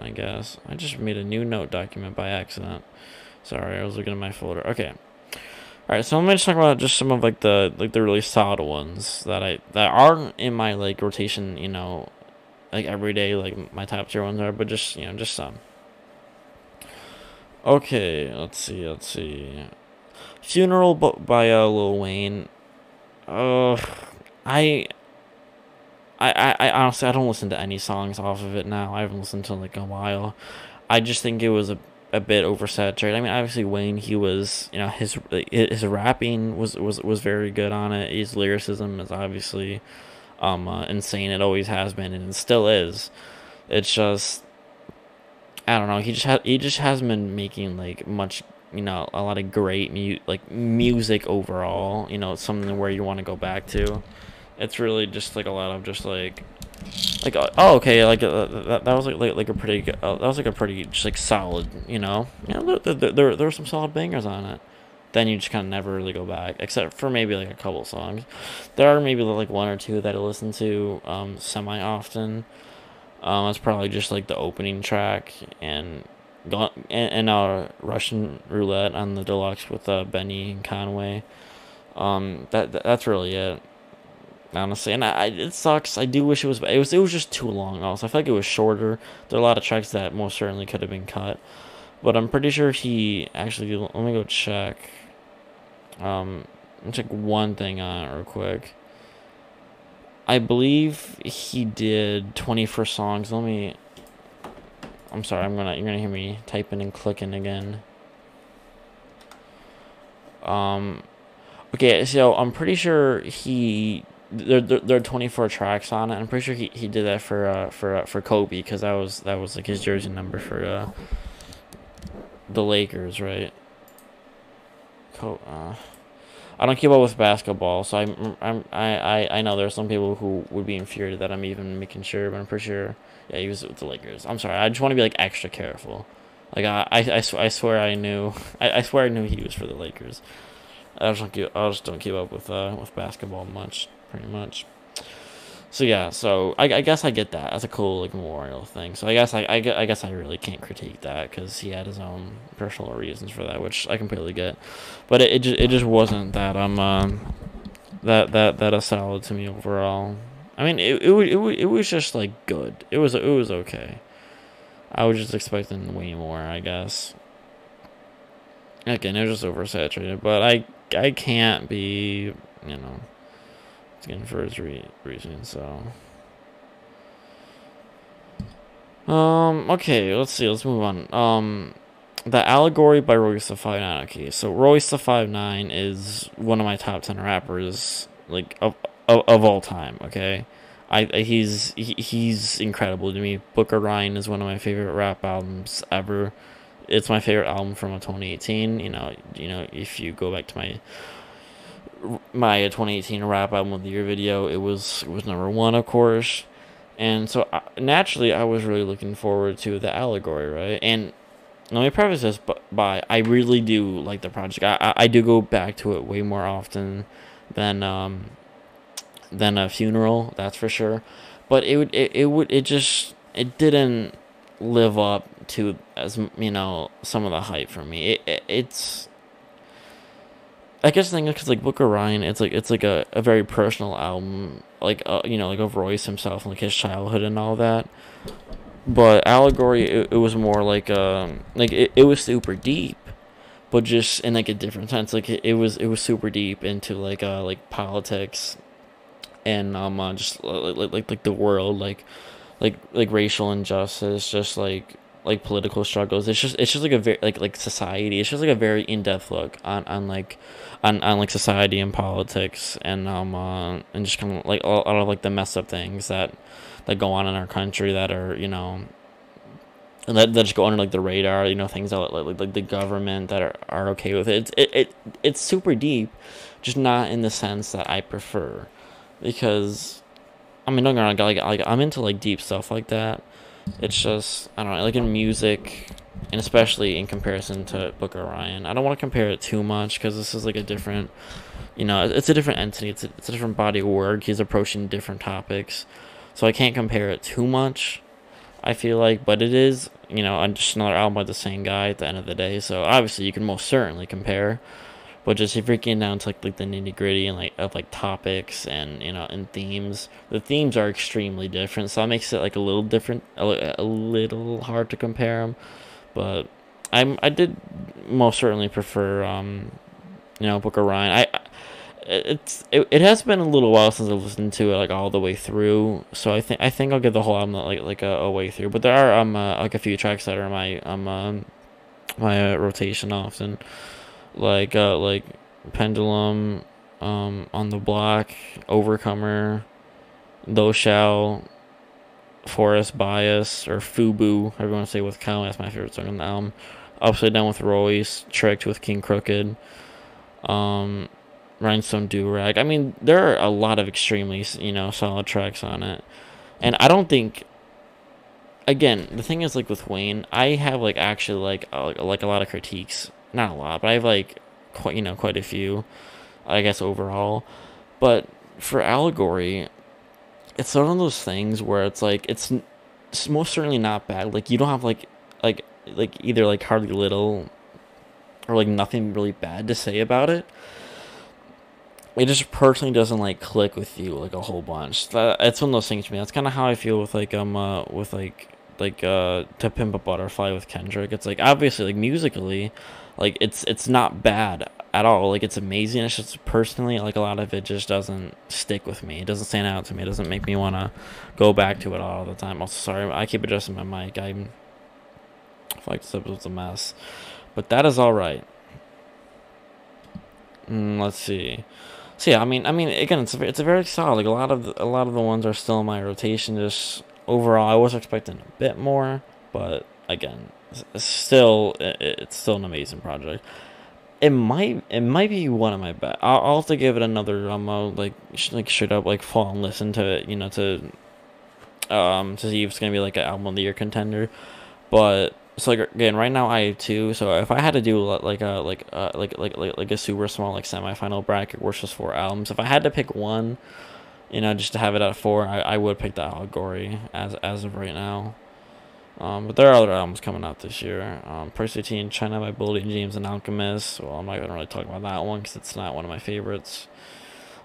I guess. I just made a new note document by accident. Sorry, I was looking at my folder. Okay. Alright, so I'm gonna talk about just some of like the like the really solid ones that I that aren't in my like rotation, you know, like every day like my top tier ones are, but just you know, just some. Okay, let's see, let's see. Funeral by uh, Lil Wayne. Uh, I I, I, honestly I don't listen to any songs off of it now. I haven't listened to like a while. I just think it was a a bit oversaturated. I mean, obviously Wayne, he was, you know, his his rapping was was was very good on it. His lyricism is obviously um uh, insane. It always has been and it still is. It's just I don't know. He just ha- he just hasn't been making like much, you know, a lot of great mu- like music overall. You know, something where you want to go back to. It's really just like a lot of just like like uh, oh okay like uh, that, that was like, like, like a pretty uh, that was like a pretty just like solid you know? Know there, there, there, there were some solid bangers on it. Then you just kind of never really go back except for maybe like a couple songs. There are maybe like one or two that i listen to um semi often um it's probably just like the opening track and and, and uh russian roulette on the deluxe with uh benny and conway. Um that that's really it honestly. And I, it sucks. I do wish it was. It was. It was just too long. Also, I feel like it was shorter. There are a lot of tracks that most certainly could have been cut, but I'm pretty sure he actually. Let me go check. Um, check one thing on it real quick. I believe he did 24 songs. Let me. I'm sorry. I'm gonna. You're gonna hear me typing and clicking again. Um. Okay, so I'm pretty sure he there, there, there are 24 tracks on it. I'm pretty sure he, he did that for uh, for uh, for Kobe because that was that was like his jersey number for uh, the Lakers, right? Uh, I don't keep up with basketball, so I'm, I'm I, I I know there's some people who would be infuriated that I'm even making sure, but I'm pretty sure yeah he was with the Lakers. I'm sorry, I just want to be like extra careful. Like I I, I, sw- I swear I knew (laughs) I, I swear I knew he was for the Lakers. I just don't keep I just don't keep up with uh with basketball much pretty much. So yeah, so I, I guess I get that. That's a cool like memorial thing. So I guess I, I, I guess I really can't critique that because he had his own personal reasons for that, which I completely get. But it, it just it just wasn't that um um that that that a solid to me overall. I mean it it it, it, it was just like good. It was it was okay. I was just expecting way more, I guess. Again, it was just oversaturated, but I I can't be you know again for his re- reason. So, um, okay, let's see. Let's move on. Um, the allegory by Royce the Five Nine. Okay, so Royce the Five Nine is one of my top ten rappers, like of of, of all time. Okay. I, he's he, he's incredible to me. Book of Ryan is one of my favorite rap albums ever. It's my favorite album from 2018. You know, you know if you go back to my my 2018 rap album of the year video. It was it was number one, of course, and so I, naturally I was really looking forward to the allegory, right? And let me preface this by I really do like the project. I I do go back to it way more often than um than a funeral, that's for sure. But it would it, it would it just it didn't live up to as you know some of the hype for me. It, it it's I guess the thing is because like Book of Ryan, it's like it's like a, a very personal album, like uh, you know like of Royce himself, like his childhood and all that. But Allegory, it, it was more like um like it, it was super deep, but just in like a different sense. Like it, it was it was super deep into like uh like politics, and um uh, just like, like like the world like like like racial injustice, just like like political struggles. It's just it's just like a very like like society. It's just like a very in depth look on on like on, on like society and politics and um uh, and just kind of like all, of like the messed up things that that go on in our country that are you know that, that just go under like the radar you know things that like, like the government that are, are okay with it. It's, it it it's super deep just not in the sense that I prefer because I mean don't get me wrong like, like I'm into like deep stuff like that it's just I don't know, like in music, and especially in comparison to Book of Ryan. I don't want to compare it too much because this is like a different, you know, it's a different entity. It's a, it's a different body of work. He's approaching different topics, so I can't compare it too much. I feel like, but it is, you know, just another album by the same guy at the end of the day. So obviously, you can most certainly compare. But just if you're getting down to like, like the nitty gritty and like of like topics and you know and themes, the themes are extremely different. So that makes it like a little different, a, a little hard to compare them. But I'm I did most certainly prefer um, you know Book of Ryan. I it's it, it has been a little while since I've listened to it like all the way through. So I think I think I'll give the whole album like like a, a way through. But there are um uh, like a few tracks that are my um uh, my uh, rotation often like uh like pendulum um on the block overcomer those shall forest bias or fubu to say with Kyle that's my favorite song on the album. Upside down with royce tricked with KXNG Crooked um rhinestone do rag i mean there are a lot of extremely you know solid tracks on it. And i don't think again the thing is like with wayne i have like actually like uh, like a lot of critiques not a lot, but I have like quite you know quite a few, I guess overall. But for allegory, it's one of those things where it's like it's, it's most certainly not bad. Like you don't have like like like either like hardly little or like nothing really bad to say about it. It just personally doesn't like click with you like a whole bunch. That, it's one of those things to me. That's kind of how I feel with like um uh, with like like uh to pimp a butterfly with Kendrick. It's like obviously like musically, like it's it's not bad at all. Like it's amazing. It's just personally like a lot of it just doesn't stick with me. It doesn't stand out to me. It doesn't make me want to go back to it all the time. Also, sorry, I keep adjusting my mic. I feel like this episode's a mess, but that is all right. Mm, let's see. So yeah, I mean, I mean, again, it's a, it's a very solid. Like a lot of the, a lot of the ones are still in my rotation. Just overall, I was expecting a bit more, but again, still, it's still an amazing project. It might, it might be one of my best. I'll, I'll have to give it another um, I'll, like, like straight up, like fall and listen to it, you know, to, um, to see if it's gonna be like an album of the year contender. But so like again, right now I have two. So if I had to do like a like uh like like like like a super small like semifinal bracket, it's just four albums. If I had to pick one, you know, just to have it at four, I, I would pick the allegory as as of right now. Um, but there are other albums coming out this year. Um, Percy T in China by Boldy James and Alchemist. Well, I'm not gonna really talk about that one because it's not one of my favorites.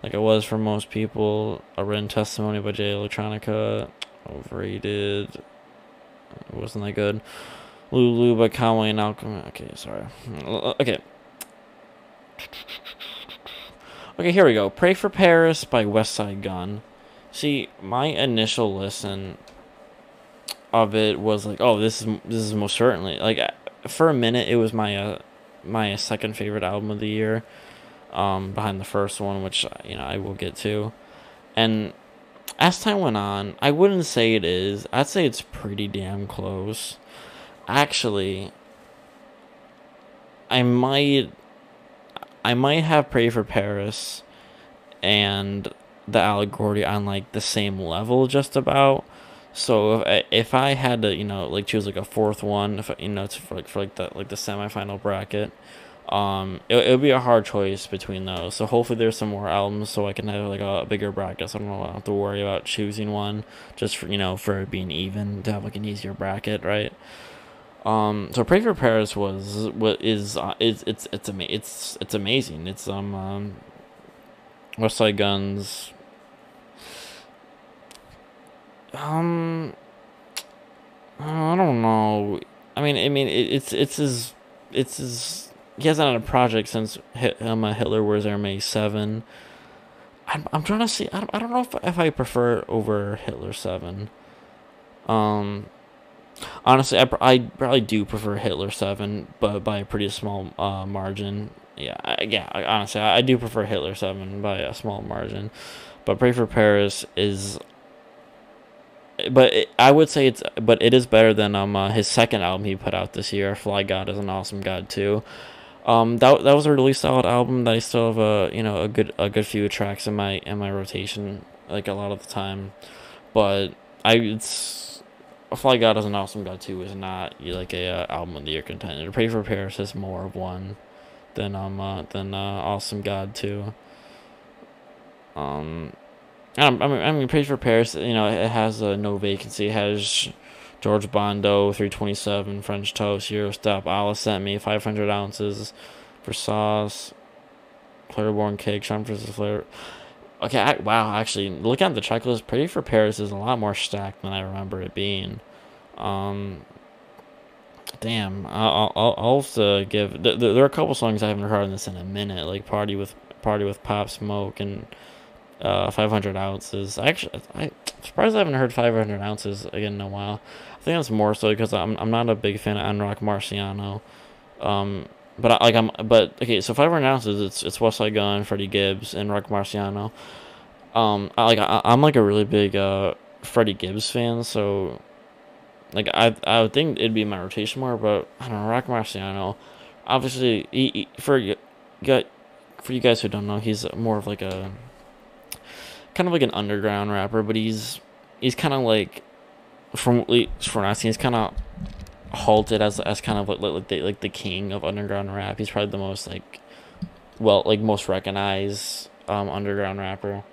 Like it was for most people. A written testimony by Jay Electronica. Overrated. It wasn't that good. Lulu by Conway and Alchemist. Okay, sorry. Okay. Okay, here we go. Pray for Paris by Westside Gunn. See, my initial listen of it was like, oh, this is this is most certainly like for a minute it was my uh, my second favorite album of the year, um, behind the first one, which you know I will get to, and as time went on, I wouldn't say it is. I'd say it's pretty damn close. Actually, I might I might have Pray for Paris and the Allegory on like the same level just about so if I, if I had to, you know, like choose like a fourth one, if you know, it's for like for like the like the semifinal bracket, um, it it would be a hard choice between those. So hopefully there's some more albums so I can have like a, bigger bracket. So I don't, have to worry about choosing one just for you know for being even to have like an easier bracket, right? Um, so Pray for Paris was what is uh, it's it's it's ama- it's it's amazing. It's um, um Westside Gunn's um I don't know. I mean, I mean, it, it's it's his it's his. He hasn't had a project since um, Hitler Wears Hermes Seven. I'm I'm trying to see. I don't, I don't know if if I prefer over Hitler Seven. Um, honestly, I, I probably do prefer Hitler Seven, but by a pretty small uh, margin. Yeah, I, yeah. Honestly, I, I do prefer Hitler Seven by a small margin, but Pray for Paris is but it, I would say it's but it is better than um uh, his second album he put out this year. Fly God is an awesome God too. Um, that that was a really solid album that I still have a you know a good a good few tracks in my in my rotation like a lot of the time, but I it's Fly God is an awesome God too is not like a uh, album of the year contender. Pray for Paris is more of one than um uh, than uh, Awesome God too. Um, I mean, I mean, Pray for Paris, you know, it has a no vacancy. It has George Bondo, 327, French Toast, Eurostep, Allah sent me 500 ounces for sauce, Claiborne cake, Sean Francis flavor. Okay, I, wow, actually, looking at the checklist, Pretty for Paris is a lot more stacked than I remember it being. Um, damn, I'll, I'll, I'll have to give. There, there are a couple songs I haven't heard in this in a minute, like Party with Party with Pop Smoke and uh, 500 ounces. I actually, I, am surprised I haven't heard 500 ounces again in a while. I think that's more so because I'm I'm not a big fan of Enrock Marciano. Um, but I, like I'm, but okay, so 500 ounces, it's it's Westside Gunn, Freddie Gibbs, and Roc Marciano. Um, I, like I, I'm like a really big uh Freddie Gibbs fan, so like I I would think it'd be my rotation more, but I don't know, Roc Marciano. Obviously, he, he, for you, for you guys who don't know, he's more of like a kind of like an underground rapper, but he's he's kind of like from from us, he's kind of halted as as kind of like like the, like the king of underground rap. He's probably the most like well like most recognized um, underground rapper,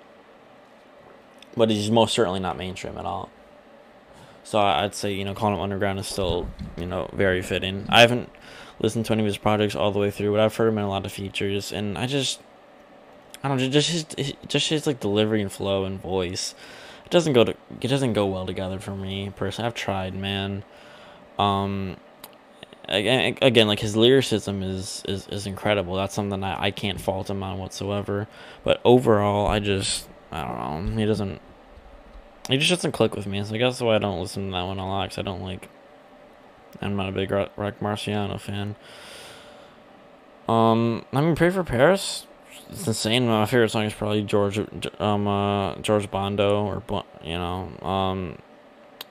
but he's most certainly not mainstream at all. So I'd say you know calling him underground is still you know very fitting. I haven't listened to any of his projects all the way through, but I've heard him in a lot of features, and I just I don't know, just his just his like delivery and flow and voice. It doesn't go to it doesn't go well together for me personally. I've tried, man. Um, again, like his lyricism is is is incredible. That's something I I can't fault him on whatsoever. But overall, I just I don't know. He doesn't. He just doesn't click with me. So I guess why I don't listen to that one a lot. Cause I don't like. I'm not a big Roc Marciano fan. Um, I mean, pray for Paris it's insane. My favorite song is probably George, um, uh, George Bondo, or you know, um,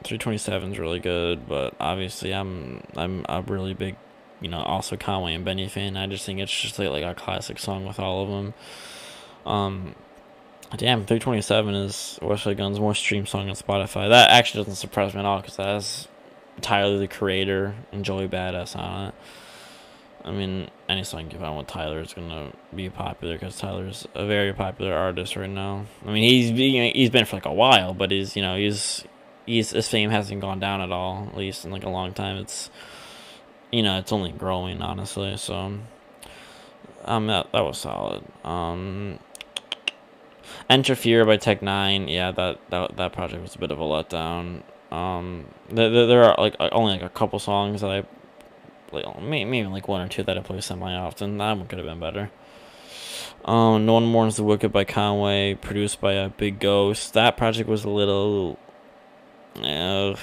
three twenty seven is really good. But obviously, I'm I'm a really big, you know, also Conway and Benny fan. I just think it's just like, like a classic song with all of them. Um, damn, three twenty seven is Westside Gunn's most streamed song on Spotify. That actually doesn't surprise me at all because that's Tyler the Creator and Joey Badass on it. I mean, any song you find with Tyler is gonna be popular because Tyler's a very popular artist right now. I mean, he's he's been for like a while, but he's you know he's he's his fame hasn't gone down at all, at least in like a long time. It's you know it's only growing honestly. So um that that was solid. Um, Enter Fear by Tech N9ne, yeah, that that that project was a bit of a letdown. Um, there, there are like only like a couple songs that I like maybe like one or two that I play semi often. That one could have been better. Um, No One Mourns the Wicked by Conway, produced by a uh, Big Ghost. That project was a little. Uh,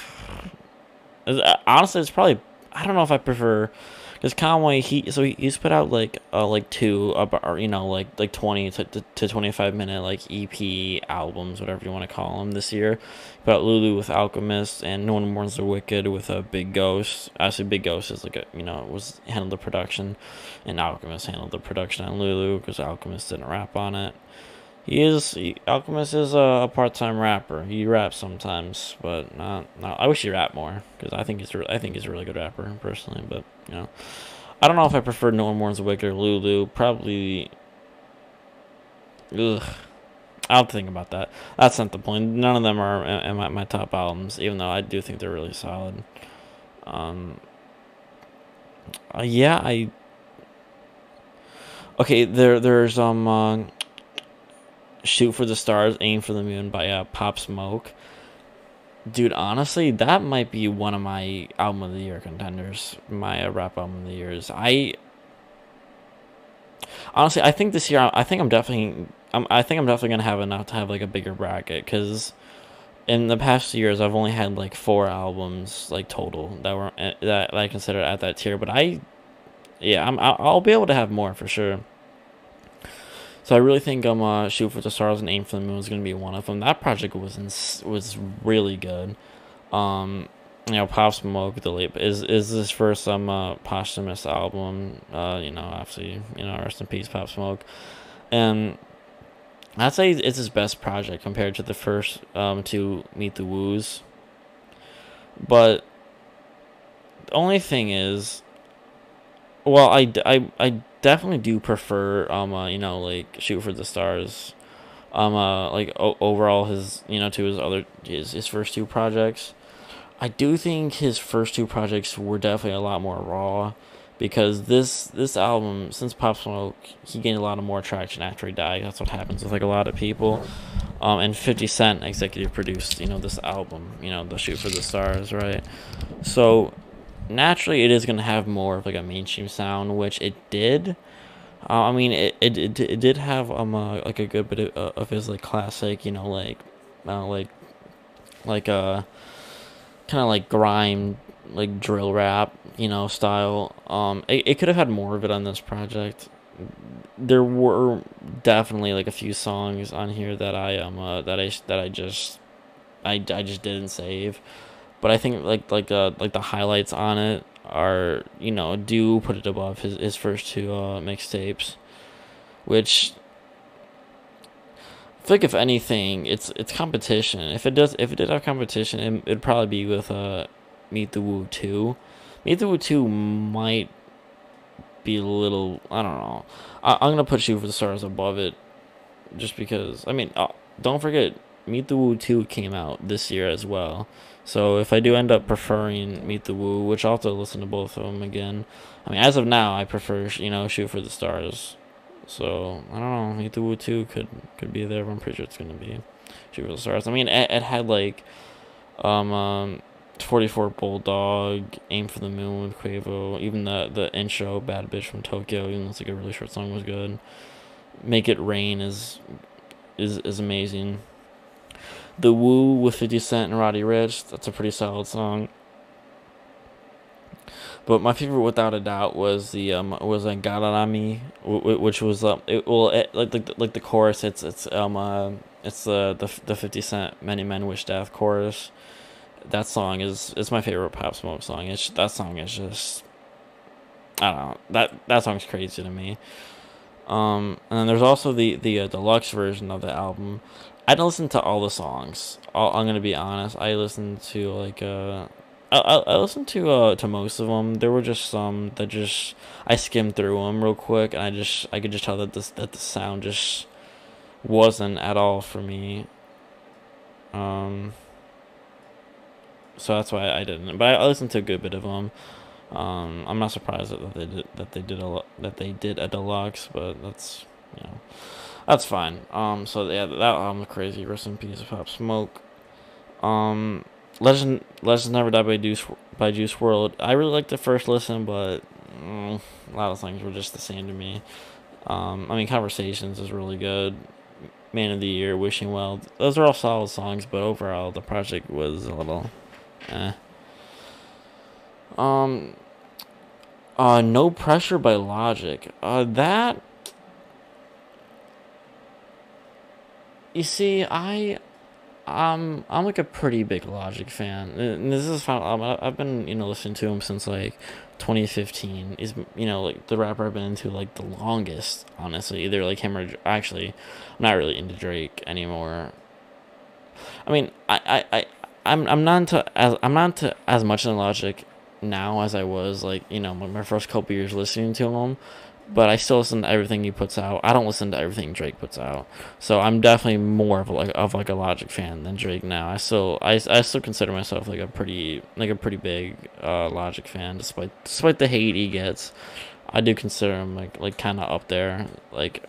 honestly, it's probably. I don't know if I prefer because Conway he so he, he's put out like uh like two about you know like like 20 to, to, to 25 minute like ep albums whatever you want to call them this year. But lulu with alchemist and no one mourns the wicked with a big ghost. Actually big ghost is like a you know was handled the production and alchemist handled the production on lulu because alchemist didn't rap on it he is he, Alchemist is a, a part-time rapper. He raps sometimes, but not. not I wish he rapped more because I think he's I think he's a really good rapper personally. But you know, I don't know if I prefer No One Mourns Wicked or Lulu. Probably. Ugh. I'll think about that. That's not the point. None of them are in my, my top albums, even though I do think they're really solid. Um, Uh, yeah, I. Okay, there there's um uh, shoot for the stars, aim for the moon by uh, Pop Smoke. Dude, honestly, that might be one of my album of the year contenders. My uh, rap album of the years. I honestly, I think this year, I think I'm definitely, I'm, I think I'm definitely gonna have enough to have like a bigger bracket because in the past years I've only had like four albums like total that were eh, that I considered at that tier. But I, yeah, I'm I'll be able to have more for sure. So I really think um uh, shoot for the stars and aim for the moon is gonna be one of them. That project was was really good. Um, you know, Pop Smoke the late is is this first um uh, posthumous album. Uh, you know, obviously, you know, rest in peace, Pop Smoke, and I'd say it's his best project compared to the first um to Meet the Woos. But the only thing is, well, I, I, I definitely do prefer um uh, you know like Shoot for the Stars, um uh like o- overall his you know to his other his his first two projects. I do think his first two projects were definitely a lot more raw because this this album since Pop Smoke he gained a lot of more traction after he died. That's what happens with like a lot of people. Um, and 50 Cent executive produced, you know, this album, you know, The Shoot for the Stars, right? So naturally it is going to have more of like a mainstream sound, which it did. Uh, I mean, it, it, it, did have um uh, like a good bit of, uh, of his like classic, you know, like uh, like like uh kind of like grime, like drill rap, you know, style. Um, it, it could have had more of it on this project. There were definitely like a few songs on here that I um uh, that I that I just I, I just didn't save, but I think like like uh like the highlights on it are you know do put it above his his first two uh mixtapes, which I like if anything, it's it's competition. If it does, if it did have competition, it, it'd probably be with uh, Meet the Woo two. Meet the Woo two might be a little. I don't know. I, I'm gonna put Shoot for the Stars above it, just because. I mean, uh, don't forget, Meet the Woo two came out this year as well. So if I do end up preferring Meet the Woo, which I'll have to listen to both of them again. I mean, as of now, I prefer you know Shoot for the Stars so I don't know. Meet the Woo two could could be there. I'm pretty sure it's gonna be Shoot for the Stars. I mean, it, it had like um, um 44 Bulldog, Aim for the Moon with Quavo. Even the the intro, Bad Bitch from Tokyo, even though it's like a really short song, was good. Make It Rain is is is amazing. The Woo with 50 Cent and Roddy Ricch. That's a pretty solid song. But my favorite, without a doubt, was the um was uh, Got It On Me, which was um it, well it, like like like the chorus. It's it's um uh, it's the the the Fifty Cent Many Men Wish Death chorus. That song is is my favorite Pop Smoke song. It's that song is just I don't know that that song's crazy to me. Um, and then there's also the the uh, deluxe version of the album. I didn't listen to all the songs. i am gonna be honest. I listened to like uh I, I, I listened to uh to most of them. There were just some that just I skimmed through them real quick, and I just I could just tell that this that the sound just wasn't at all for me. Um. So that's why I didn't. But I listened to a good bit of them. Um, I'm not surprised that they did that they did a that they did a deluxe, but that's you know that's fine. Um, so yeah, that album's crazy. Rest in peace, Pop Smoke. Um, Legend Legends Never Die by Juice by Juice WRLD. I really liked the first listen, but mm, a lot of things were just the same to me. Um, I mean, Conversations is really good. Man of the Year, Wishing Well. Those are all solid songs, but overall the project was a little, eh. Um. Uh, No Pressure by Logic. Uh, that. You see, I I'm I'm like a pretty big Logic fan. And this is um, I've been you know listening to him since like 2015. Is you know like the rapper I've been into like the longest. Honestly, either like him or actually, I'm not really into Drake anymore. I mean, I I, I I'm I'm not into as I'm not into as much in Logic now as I was like you know my first couple years listening to him, but I still listen to everything he puts out. I don't listen to everything Drake puts out, so I'm definitely more of like of like a Logic fan than Drake now. I still I, I still consider myself like a pretty like a pretty big uh, Logic fan, despite despite the hate he gets. I do consider him like like kind of up there, like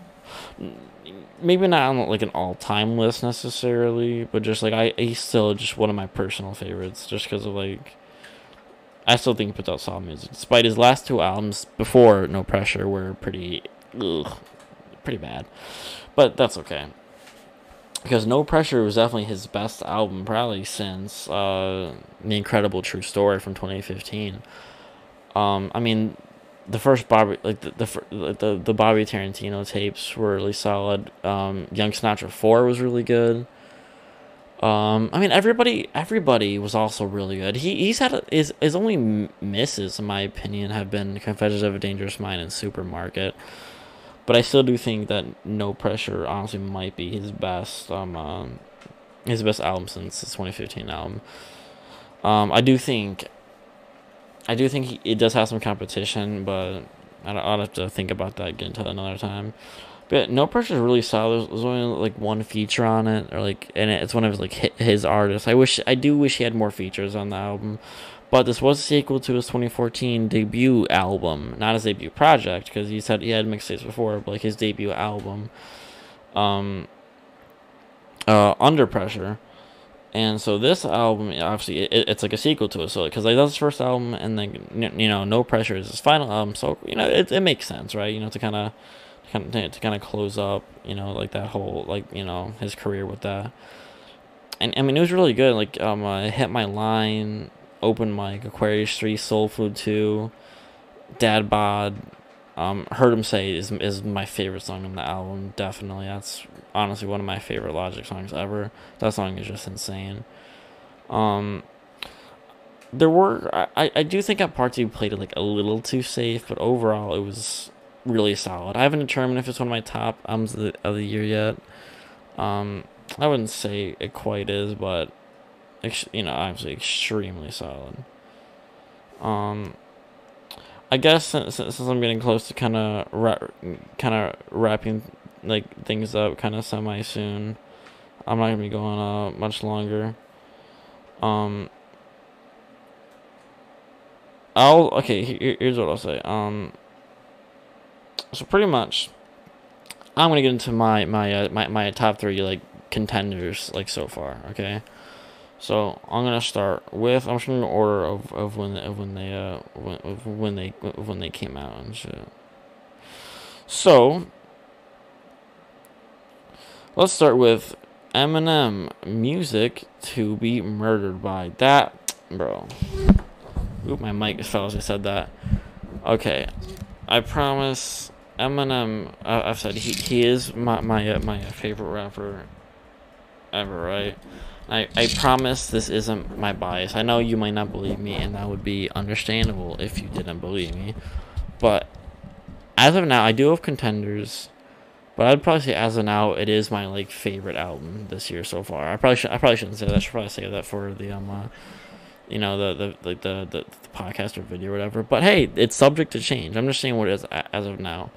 maybe not on like an all time list necessarily, but just like I he's still just one of my personal favorites, just because of like I still think he puts out solid music, despite his last two albums before No Pressure were pretty, ugh, pretty bad. But that's okay. Because No Pressure was definitely his best album, probably since uh, The Incredible True Story from 2015. Um, I mean, the first Bobby, like the the the, the Bobby Tarantino tapes were really solid. Um, Young Sinatra 4 was really good. Um, I mean, everybody, everybody was also really good. He he's had a, his his only misses, in my opinion, have been Confessions of a Dangerous Mind and Supermarket. But I still do think that No Pressure honestly might be his best um, um his best album since his 2015 album. Um, I do think, I do think he, it does have some competition, but I I'll have to think about that again until another time. But No Pressure is really solid. There's only like one feature on it, or like, and it's one of his like his artists. I wish, I do wish he had more features on the album, but this was a sequel to his 2014 debut album, not his debut project, because he said he had mixtapes before, but like his debut album, um, uh, Under Pressure. And so this album, obviously, it, it's like a sequel to it. So because like that's his first album, and then you know, No Pressure is his final album. So you know, it it makes sense, right? You know, to kind of kind of to kind of close up, you know, like that whole like you know his career with that. And I mean, it was really good. Like um, I hit my line, open mic, Aquarius Three, Soul Food Two, Dad Bod. Um, heard him say is is my favorite song on the album. Definitely, that's honestly one of my favorite Logic songs ever. That song is just insane. Um, there were I, I do think at parts he played it like a little too safe, but overall it was really solid. I haven't determined if it's one of my top albums of the, of the year yet. Um, I wouldn't say it quite is, but ex- you know, obviously extremely solid. Um, I guess since, since I'm getting close to kind of ra- kind of wrapping like things up kind of semi soon, I'm not gonna be going uh much longer. Um, I'll okay. Here, here's what I'll say. Um, so pretty much, I'm gonna get into my my uh, my my top three like contenders like so far. Okay, so I'm gonna start with I'm just gonna order of, of when of when they uh when when they when they came out and shit. So let's start with Eminem music to be murdered by that bro. Oop, my mic fell as I said that. Okay, I promise Eminem, uh, I've said he, he is my my uh, my favorite rapper ever, right? I I promise this isn't my bias. I know you might not believe me, and that would be understandable if you didn't believe me. But as of now, I do have contenders, but I'd probably say as of now, it is my like favorite album this year so far. I probably should I probably shouldn't say that. I should probably say that for the um. Uh, you know the the like the, the, the podcast or video or whatever. But hey, it's subject to change. I'm just saying what it is as of now.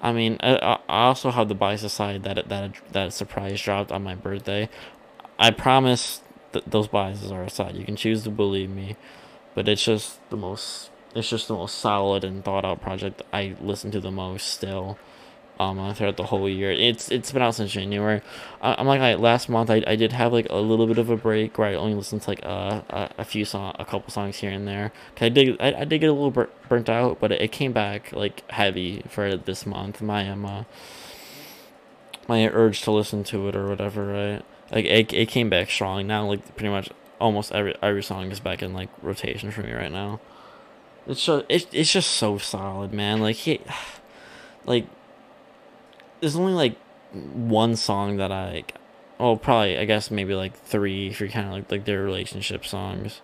I mean, I, I also have the bias aside that that that surprise dropped on my birthday. I promise that those biases are aside. You can choose to believe me, but it's just the most it's just the most solid and thought out project I listen to the most still um throughout the whole year. It's it's been out since January. I, am like, like last month I, I did have like a little bit of a break where I only listened to like a a, a few song a couple songs here and there. I did I, I did get a little bur- burnt out, but it, it, came back like heavy for this month. My um uh, my urge to listen to it or whatever, right? Like it, it came back strong. Now like pretty much almost every every song is back in like rotation for me right now. It's just it, it's just so solid, man. Like he (sighs) like there's only like one song that I, like. well, probably I guess maybe like three if you're kind of like like their relationship songs.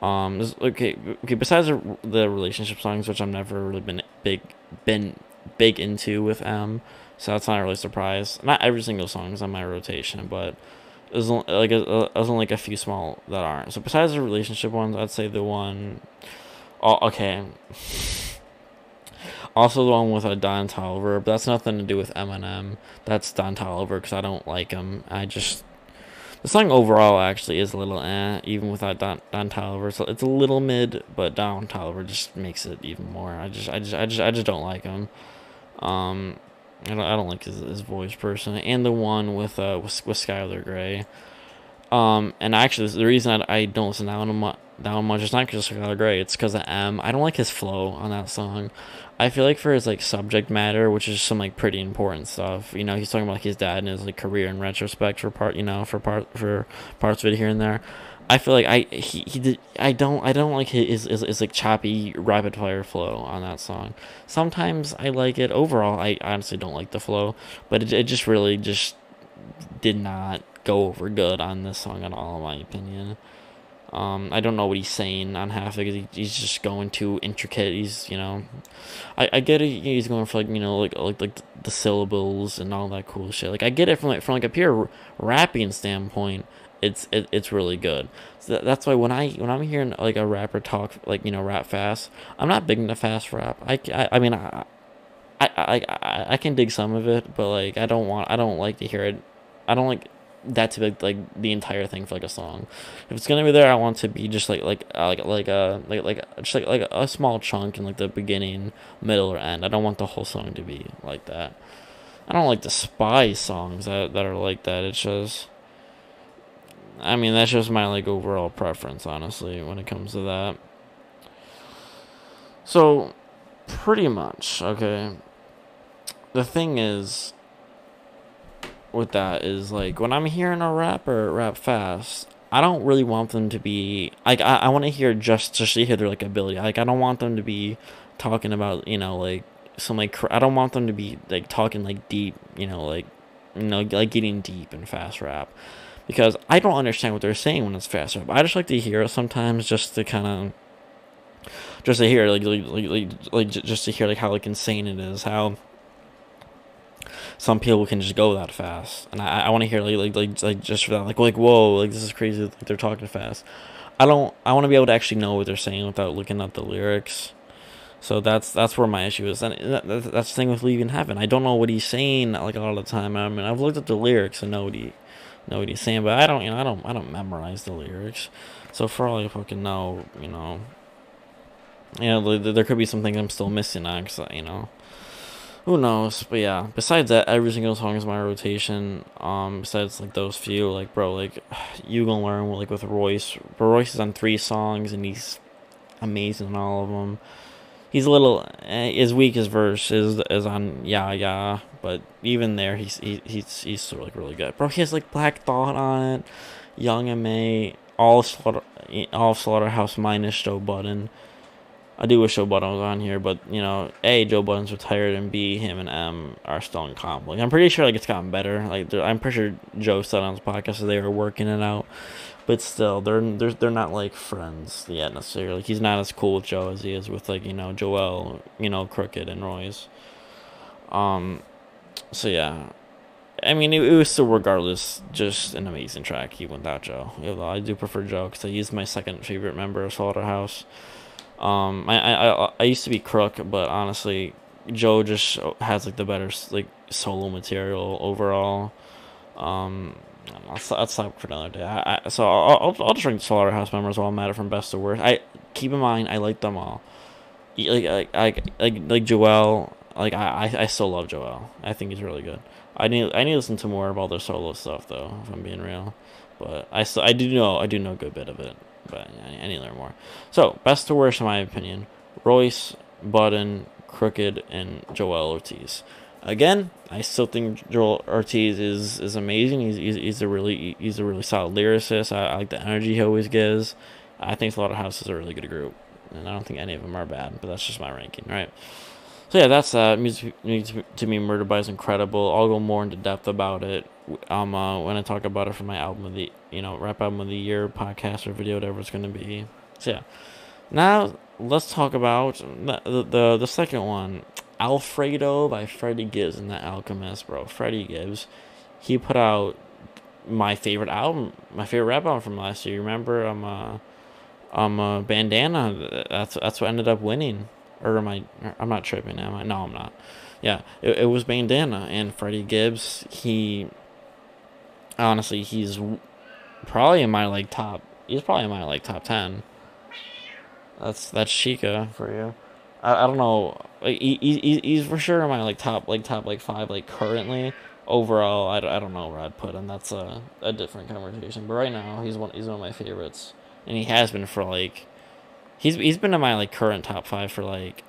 Um, okay, okay. Besides the, relationship songs, which I've never really been big been big into with Em, so that's not really a surprise. Not every single song is on my rotation, but there's like a, there's only like a few small that aren't. So besides the relationship ones, I'd say the one. Oh, okay. Also, the one with a Don Toliver, but that's nothing to do with Eminem. That's Don Toliver because I don't like him. I just the song overall actually is a little eh, even without Don, Don Toliver. So it's a little mid, but Don Toliver just makes it even more. I just, I just, I just, I just don't like him. Um, I don't, I don't like his, his voice personally, and the one with uh with, with Skylar Grey. Um, and actually, the reason I, I don't listen to that one, that one much is not because of Skylar Grey. It's because of Em. I don't like his flow on that song. I feel like for his like subject matter, which is some like pretty important stuff. You know, he's talking about like his dad and his like career in retrospect for part. You know, for part for parts of it here and there. I feel like I he, he did I don't I don't like his, his, his like choppy rapid fire flow on that song. Sometimes I like it. Overall, I honestly don't like the flow, but it, it just really just did not go over good on this song at all, in my opinion. Um, I don't know what he's saying on half because he, he's just going too intricate. He's you know, I, I get it. He's going for like you know like like like the syllables and all that cool shit. Like I get it from like from like a pure rapping standpoint it's it, it's really good. So that's why when I when I'm hearing like a rapper talk like you know rap fast, I'm not big into fast rap. I, I, I mean I, I I I can dig some of it, but like I don't want I don't like to hear it. I don't like that to be like the entire thing for like a song. If it's gonna be there, I want to be just like like uh, like like a like like just like like a small chunk in like the beginning, middle, or end. I don't want the whole song to be like that. I don't like the spy songs that that are like that. It's just I mean, that's just my like overall preference, honestly, when it comes to that. So, pretty much, okay. The thing is, with that is like when I'm hearing a rapper rap fast, I don't really want them to be like I, I want to hear just just to hear their like ability. Like I don't want them to be talking about you know like some like I don't want them to be like talking like deep you know like you know like getting deep and fast rap because I don't understand what they're saying when it's fast rap. I just like to hear it sometimes just to kind of just to hear like like, like like just to hear like how like insane it is how some people can just go that fast. And i, I want to hear like, like like just for that like like whoa like this is crazy like they're talking fast. I don't i want to be able to actually know what they're saying without looking at the lyrics. So that's that's where my issue is. And that, that's the thing with leaving heaven. I don't know what he's saying like a lot of the time. I mean i've looked at the lyrics and know what he know what he's saying, but I don't, you know, I don't, I don't memorize the lyrics. So for all I fucking know, you know, you know, there could be some things I'm still missing on, cause you know, who knows? But yeah, besides that, every single song is my rotation. Um, besides like those few, like bro, like (sighs) you gonna learn like with Royce. But Royce is on three songs and he's amazing on all of them he's a little eh, as weak as verse is is on yeah yeah but even there he's he, he's he's of like really good bro he has like black thought on it young M.A all slaughter all slaughterhouse minus joe budden i do wish joe budden was on here but you know a joe budden's retired and b him and m are still in conflict Like, i'm pretty sure like it's gotten better like i'm pretty sure joe said on his podcast that they were working it out but still, they're they're they're not like friends yet necessarily. Like he's not as cool with Joe as he is with like you know Joell, you know Crooked and Royce. Um, so yeah, I mean it, it was still regardless just an amazing track. even without Joe. Although I do prefer Joe because he's my second favorite member of Slaughterhouse. Um, I I I used to be Crook, but honestly, Joe just has like the better like solo material overall. Um, that's that's for another day. I, I, so I'll, I'll, I'll just rank Slaughterhouse members while I'm at it from best to worst. I keep in mind I like them all. Like like like like, like Joell. Like I, I still love Joell. I think he's really good. I need I need to listen to more of all their solo stuff though. If I'm being real, but I still I do know I do know a good bit of it. But I, need to learn more. So best to worst in my opinion, Royce, Budden, Crooked, and Joell Ortiz. Again, I still think Joell Ortiz is, is amazing. He's, he's, he's a really he's a really solid lyricist. I, I like the energy he always gives. I think a lot Slaughterhouse is a really good group, and I don't think any of them are bad. But that's just my ranking, right? So yeah, that's that. Uh, music, music to me, Murder by is incredible. I'll go more into depth about it um uh, when I talk about it for my album of the you know rap album of the year podcast or video, whatever it's gonna be. So yeah, now let's talk about the the, the, second one. Alfredo by Freddie Gibbs and the Alchemist, bro. Freddie Gibbs, he put out my favorite album, my favorite rap album from last year. Remember, I'm uh, um, uh, Bandana. That's that's what ended up winning. or am I? I'm not tripping, am I? No, I'm not. Yeah, it, it was Bandana and Freddie Gibbs. He honestly, he's probably in my like top. He's probably in my like top ten. That's that's Chica for you. I, I don't know. Like he, he he's for sure in my like top like top like five like currently. Overall, I, I don't know where I'd put him. That's a a different conversation. But right now, he's one he's one of my favorites, and he has been for like. He's he's been in my like current top five for like.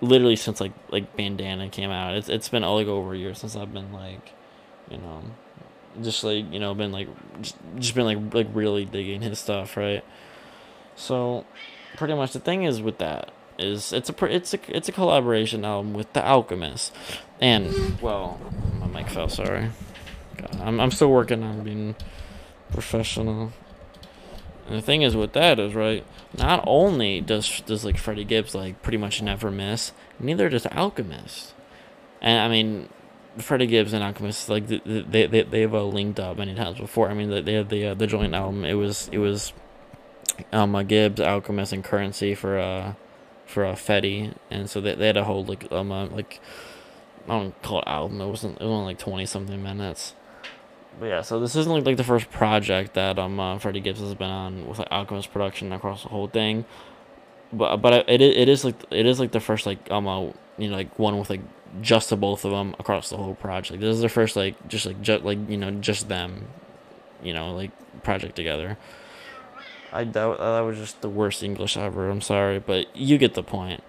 Literally since like like Bandana came out, it's it's been like over a year since I've been like, you know, just like you know been like just, just been like like really digging his stuff, right? So, pretty much the thing is with that is it's a it's a it's a collaboration album with The Alchemist, and well, my mic fell. Sorry, God, I'm I'm still working on being professional. And the thing is with that is right. Not only does does like Freddie Gibbs like pretty much never miss, neither does Alchemist. And I mean, Freddie Gibbs and Alchemist like they they they've uh, linked up many times before. I mean, they had the uh, the joint album. It was it was um uh, Gibbs, Alchemist, and Curren$y for uh for uh, Fetti, and so they they had a whole like um uh, like I don't call it album. It wasn't it was only like twenty something minutes. But yeah, so this isn't like, like the first project that um uh, Freddie Gibbs has been on with like Alchemist production across the whole thing. But but it it is like it is like the first like um uh, you know like one with like just the both of them across the whole project. This is their first like just like just like you know just them, you know like project together. I doubt that was just the worst English ever. I'm sorry, but you get the point.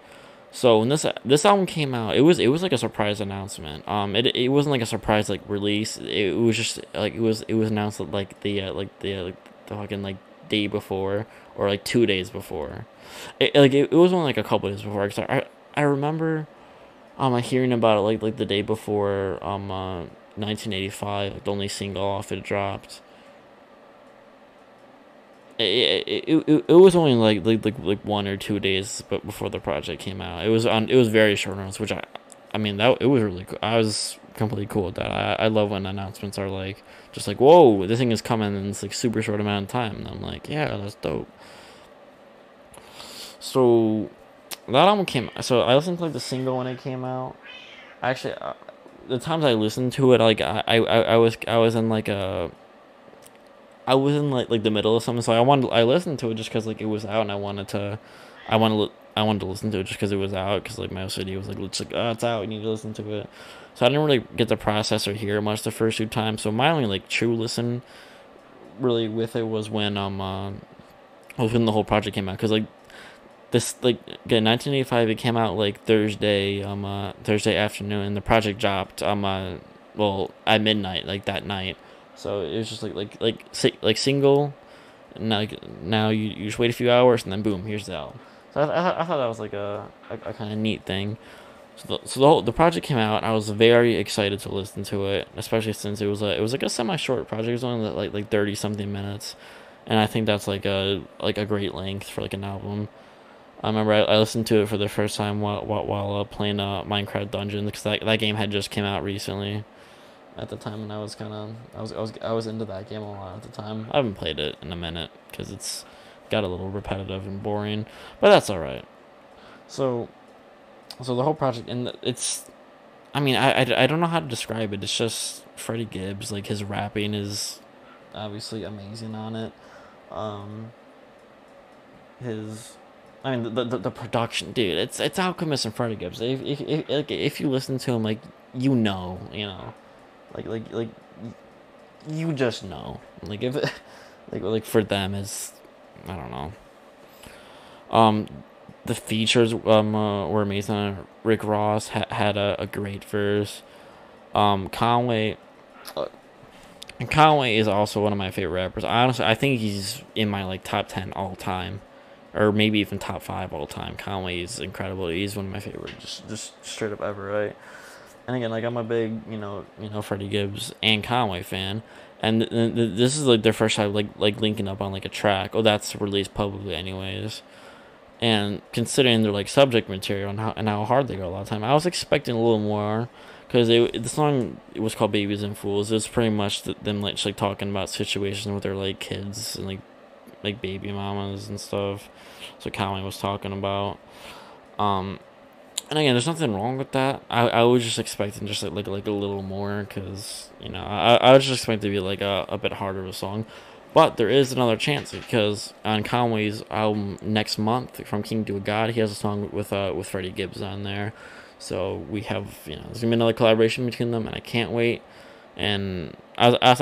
So when this this album came out, it was it was like a surprise announcement. Um, it it wasn't like a surprise like release. It, was just like it was it was announced like the uh, like the uh, like the fucking like day before or like two days before. It, like it, it was only like a couple days before. Cause I I remember um, I hearing about it like like the day before um uh, 1985, like the only single off it dropped. It, it, it, it was only like, like like like one or two days but before the project came out. It was on it was very short notice, which I I mean that it was really cool. I was completely cool with that. I, I love when announcements are like just like whoa this thing is coming and it's like super short amount of time and I'm like yeah that's dope. So that album came. So I listened to like the single when it came out. Actually, uh, the times I listened to it, like I, I, I was I was in like a. I was in like like the middle of something, so I wanted I listened to it just because like it was out, and I wanted to, I wanted I wanted to listen to it just because it was out, because like my city was like it's like oh it's out, you need to listen to it. So I didn't really get to process or much the first two times. So my only like true listen, really with it was when um uh, was when the whole project came out, because like this like again 1985 it came out like thursday um uh thursday afternoon and the project dropped um uh well at midnight like that night. So it was just like like like like single now like, now you, you just wait a few hours and then boom here's the album. So i, I, I thought that was like a a, a kind of neat thing. So the, so the whole the project came out i was very excited to listen to it especially since it was a it was like a semi short project it was only like like 30 something minutes. And i think that's like a like a great length for like an album I remember I, I listened to it for the first time while while, while uh, playing uh, Minecraft Dungeons because that, that game had just came out recently. At the time, and I was kind of I was I was I was into that game a lot at the time. I haven't played it in a minute because it's got a little repetitive and boring, but that's all right. So, so the whole project and it's, I mean I, I, I don't know how to describe it. It's just Freddie Gibbs like his rapping is obviously amazing on it. Um, his I mean, the, the, the production, dude. It's it's Alchemist and Freddie Gibbs. If if if, if you listen to him, like you know, you know, like like like you just know. Like if (laughs) like like for them is, I don't know. Um, the features um uh, were amazing. Rick Ross ha- had a, a great verse. Um, Conway. Uh, Conway is also one of my favorite rappers. Honestly, I think he's in my like top ten all time or maybe even top five all time. Conway is incredible. He's one of my favorite, just just straight up ever, right? And again, like I'm a big, you know, you know Freddie Gibbs and Conway fan, and th- th- this is like their first time like like linking up on like a track. Oh, that's released publicly, anyways. And considering their like subject material and how and how hard they go a lot of time, I was expecting a little more because the song it was called "Babies and Fools." It was pretty much them like just, like talking about situations with their like kids and like like baby mamas and stuff. So Conway was talking about. Um, and again, there's nothing wrong with that. I, I was just expecting just like like, like a little more because you know I, I was just expecting to be like a, a bit harder of a song, but there is another chance because on Conway's album next month from King to a God, he has a song with uh with Freddie Gibbs on there, so we have you know there's gonna be another collaboration between them, and I can't wait. And I was I was,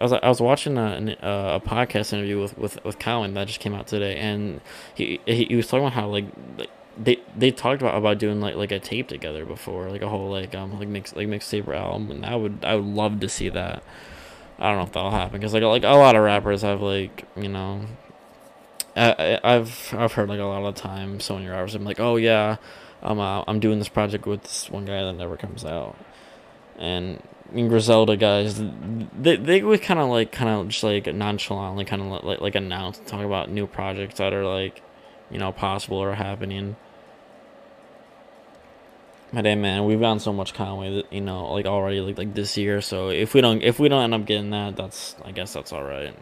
I was, I was watching a, a podcast interview with with with Colin that just came out today, and he he, was talking about how like, like they they talked about about doing like like a tape together before, like a whole like um like mix like mixtape album, and I would I would love to see that. I don't know if that'll happen because like like a lot of rappers have like you know. I, I've I've heard like a lot of times so many rappers I'm like oh yeah, I'm uh, I'm doing this project with this one guy that never comes out, and Griselda guys, they they would kind of like kind of just like nonchalantly kind of like like announce talk about new projects that are like, you know, possible or happening. But hey, man, we've gotten so much Conway you know, like already, like like this year. So if we don't, if we don't end up getting that, that's I guess that's all right.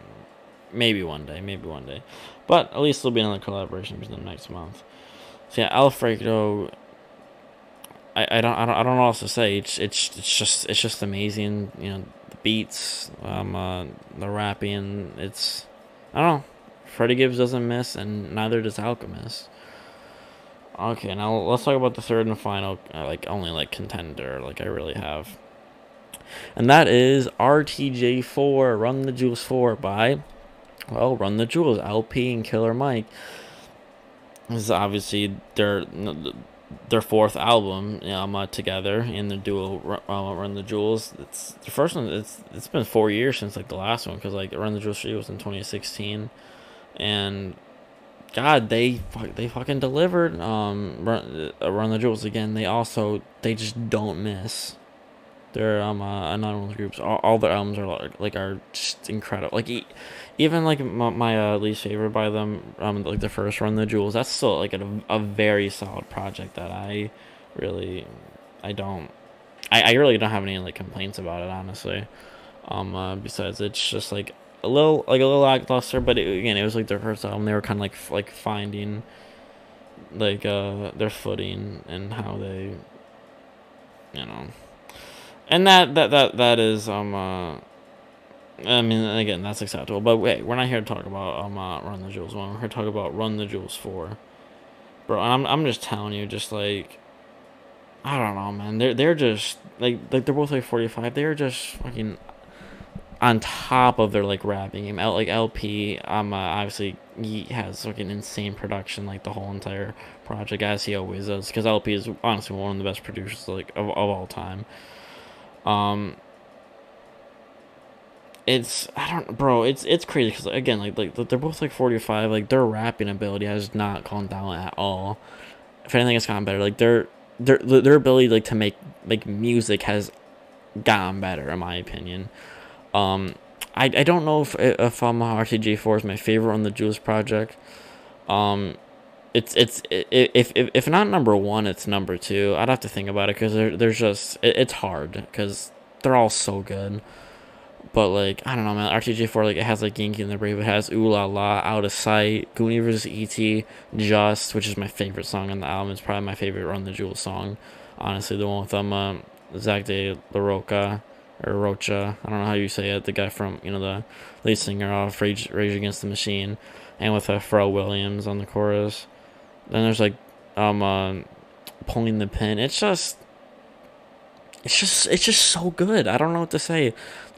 Maybe one day, maybe one day, but at least there'll be another collaboration between the next month. So yeah, Alfredo. I, I don't I don't I don't know what else to say. It's it's it's just it's just amazing. You know, the beats, um, uh, the rapping. It's I don't know. Freddie Gibbs doesn't miss, and neither does Alchemist. Okay, now let's talk about the third and final, uh, like only like contender, like I really have, and that is RTJ Four Run the Jewels Four by, well, Run the Jewels El-P and Killer Mike. This is obviously their their fourth album, you together in the duo uh, Run the Jewels. It's the first one. It's it's been four years since like the last one because like Run the Jewels Three was in twenty sixteen, and God, they they fucking delivered. Um, run, uh, run the jewels again. They also they just don't miss. They're um uh, the groups. All, all their albums are like, are just incredible. Like even like my, my uh, least favorite by them, um like the first Run the Jewels. That's still like a, a very solid project that I really I don't I, I really don't have any like complaints about it honestly. Um uh, besides it's just like a little like a little lackluster, but it, again, it was like their first album. They were kind of like like finding like uh their footing and how they you know and that that that that is um uh I mean again that's acceptable but wait we're not here to talk about um uh, run the jewels one we're here to talk about run the jewels four bro I'm I'm just telling you just like I don't know man they're they're just like like they're both like 45 they're just fucking on top of their like rapping game. Like El-P, um, uh, obviously he has fucking insane production like the whole entire project as he always does. Because El-P is honestly one of the best producers like of, of all time. Um, it's I don't, bro. It's it's crazy because again, like like they're both like forty five. Like their rapping ability has not gone down at all. If anything, it's gotten better. Like their their their ability like to make like music has gotten better in my opinion. Um, I, I don't know if if um, RTJ4 is my favorite Run the Jewels project. Um, it's it's if if if not number one, it's number two. I'd have to think about it because there's just it, it's hard because they're all so good. But like I don't know, man. RTJ4 like it has like Yankee and the Brave. It has Ooh La La, Out of Sight, Goonie vs. ET, Just, which is my favorite song on the album. It's probably my favorite Run the Jewels song. Honestly, the one with um uh, Zack de la Rocha or Rocha. I don't know how you say it. The guy from you know the lead singer of Rage, Rage Against the Machine, and with uh, Pharrell Williams on the chorus. Then there's like um uh, pulling the pin. It's just it's just it's just so good. I don't know what to say.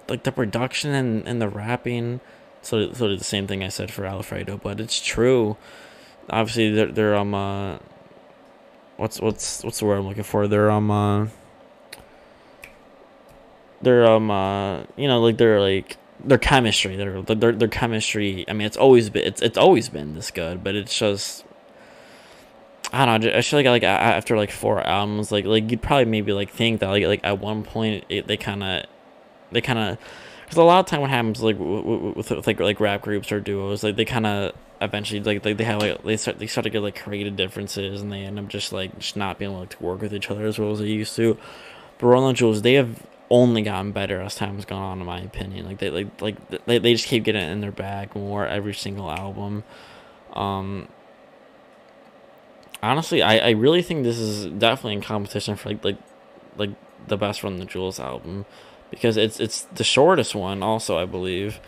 Like the production and, and the rapping. So sort of the same thing I said for Alfredo, but it's true. Obviously they're they're um uh what's what's what's the word I'm looking for? They're um uh their um uh you know like they're like their chemistry their their their chemistry i mean it's always been it's it's always been this good but it's just I don't know. I feel like like after like four albums, like like you'd probably maybe like think that like like at one point it, they kind of they kind of because a lot of time what happens like with, with, like like rap groups or duos like they kind of eventually like, like they have like they start they start to get like creative differences and they end up just like just not being able to work with each other as well as they used to. But Run the Jewels they have only gotten better as time's gone on in my opinion like they like like they, they just keep getting in their bag more every single album um honestly, I, I really think this is definitely in competition for like like like the best Run the Jewels album because it's it's the shortest one also I believe,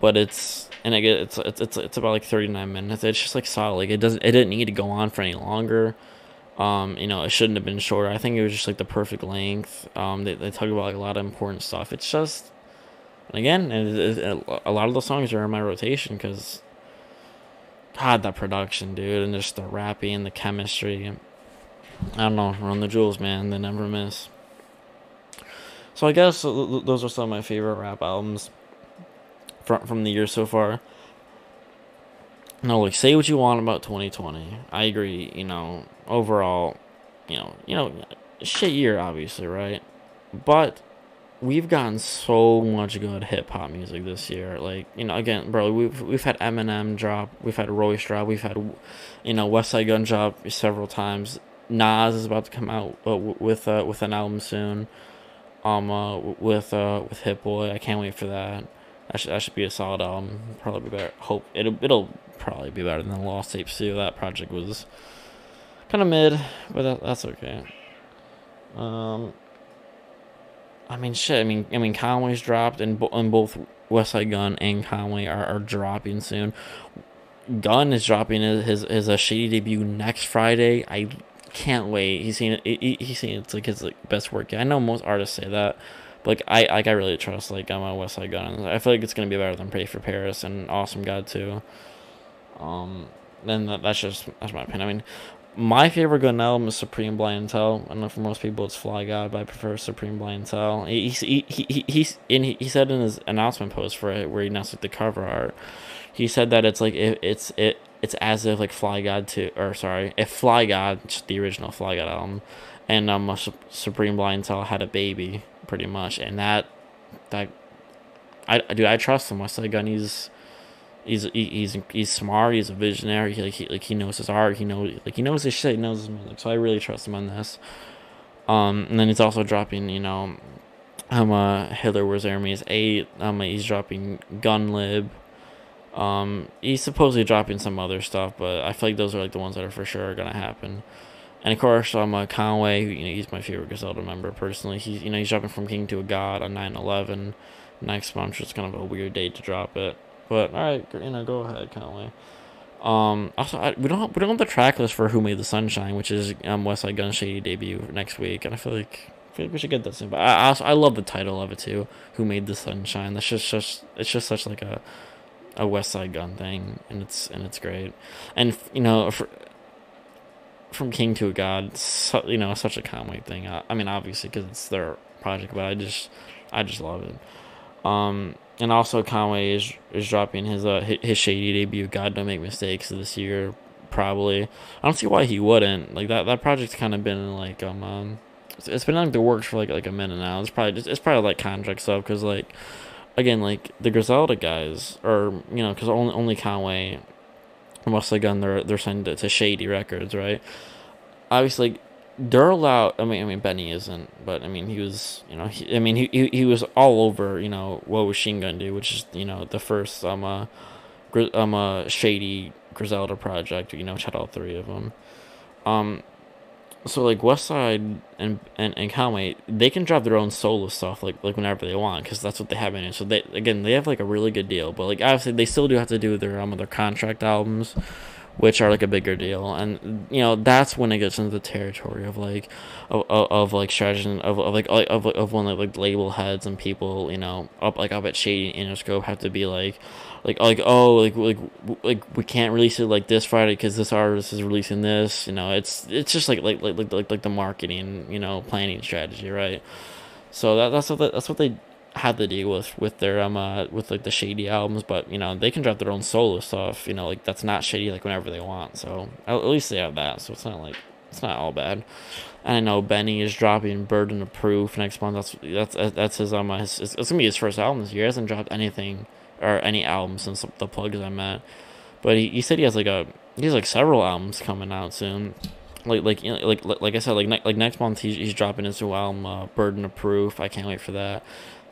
but it's and again it's it's it's, it's about like thirty nine minutes. It's just like solid. Like it doesn't it didn't need to go on for any longer. Um, you know, it shouldn't have been shorter. I think it was just like the perfect length. Um, they, they talk about like a lot of important stuff. It's just, and again, it, it, a lot of the songs are in my rotation because, God, that production, dude, and just the rapping and the chemistry. I don't know, Run the Jewels, man. They never miss. So I guess those are some of my favorite rap albums from from the year so far. No, like say what you want about 2020. I agree. You know, overall, you know, you know, shit year, obviously, right? But we've gotten so much good hip hop music this year. Like, you know, again, bro, we've we've had Eminem drop, we've had Royce drop, we've had, you know, Westside Gunn drop several times. Nas is about to come out uh, with uh, with an album soon. Um, uh, with uh, with Hit Boy, I can't wait for that. That should that should be a solid album. Probably be better. Hope it'll it'll probably be better than Lost Tapes too. That project was kind of mid, but that, that's okay. Um, I mean, shit. I mean, I mean, Conway's dropped, and, and both Westside Gunn and Conway are, are dropping soon. Gunn is dropping his his, his a shady debut next Friday. I can't wait. He's seen. He, he's seen it's like his like best work. I know most artists say that, but like I like I really trust like I'm a Westside Gunn. I feel like it's gonna be better than Pray for Paris and Awesome God too. Um, then that, that's just that's my opinion. I mean, my favorite Gunn album is Supreme Blientele. I know for most people it's Fly God, but I prefer Supreme Blientele. He he he he, he, he said in his announcement post for it where he announced like the cover art. He said that it's like it, it's it it's as if like Fly God to or sorry if Fly God the original Fly God album and um Supreme Blientele had a baby pretty much and that that I do I trust him. Westside Gunn he's he's he's he's smart. He's a visionary. He, like he like he knows his art. He knows like he knows his shit. He knows his music. So I really trust him on this. Um, and then he's also dropping, you know, um, uh, Hitler Wears Hermes eight. Um, he's dropping Gunlib. Um, he's supposedly dropping some other stuff, but I feel like those are like the ones that are for sure gonna happen. And of course, um, uh, Conway, you know, he's my favorite Griselda member personally. He's, you know, he's dropping from King to a God on 9-11 next month. It's kind of a weird date to drop it. But all right, you know, go ahead, Conway. Um, also, I, we don't have, we don't have the track list for Who Made the Sunshine, which is um Westside Gunn Shady debut next week, and I feel like I feel like we should get that soon. But I I, also, I love the title of it too. Who Made the Sunshine? That's just just it's just such like a a Westside Gunn thing, and it's and it's great. And you know, for, from King to a God, so, you know, such a Conway thing. I, I mean, obviously because it's their project, but I just I just love it. Um, and also Conway is is dropping his uh his shady debut. God don't make mistakes this year. Probably, I don't see why he wouldn't. Like that that project's kind of been like um, um it's, it's been like the works for like like a minute now. It's probably just it's probably like contract stuff because like again like the Griselda guys or you know because only only Conway and Westside Gunn they're they're signed to, to Shady Records right. Obviously, they're. I mean, I mean, Benny isn't, but I mean, he was, you know, he, I mean, he, he he was all over, you know, What Would Chine Gun Do, which is, you know, the first um uh, um uh, shady Griselda project, you know, which had all three of them. Um, so like Westside and and and Conway, they can drop their own solo stuff like like whenever they want because that's what they have in it. So they again they have like a really good deal, but like obviously they still do have to do their um their contract albums which are like a bigger deal. And you know that's when it gets into the territory of like of, of, of like strategy of, of like of, of when like, like label heads and people you know up like up at shady interscope have to be like like like oh like like like we can't release it like this friday because this artist is releasing this you know it's it's just like like like like, like the marketing you know planning strategy right? So that, that's what the, that's what they had to deal with with their um uh, with like the shady albums, but you know they can drop their own solo stuff. You know, like that's not shady like whenever they want. So at least they have that. So it's not like it's not all bad. And I know Benny is dropping Burden of Proof next month. That's that's that's his um his, it's, it's gonna be his first album this year. He hasn't dropped anything or any album since the plugs I met. But he, he said he has like a he has like several albums coming out soon. Like like you know, like like I said like ne- like next month he's he's dropping his new album uh, Burden of Proof. I can't wait for that.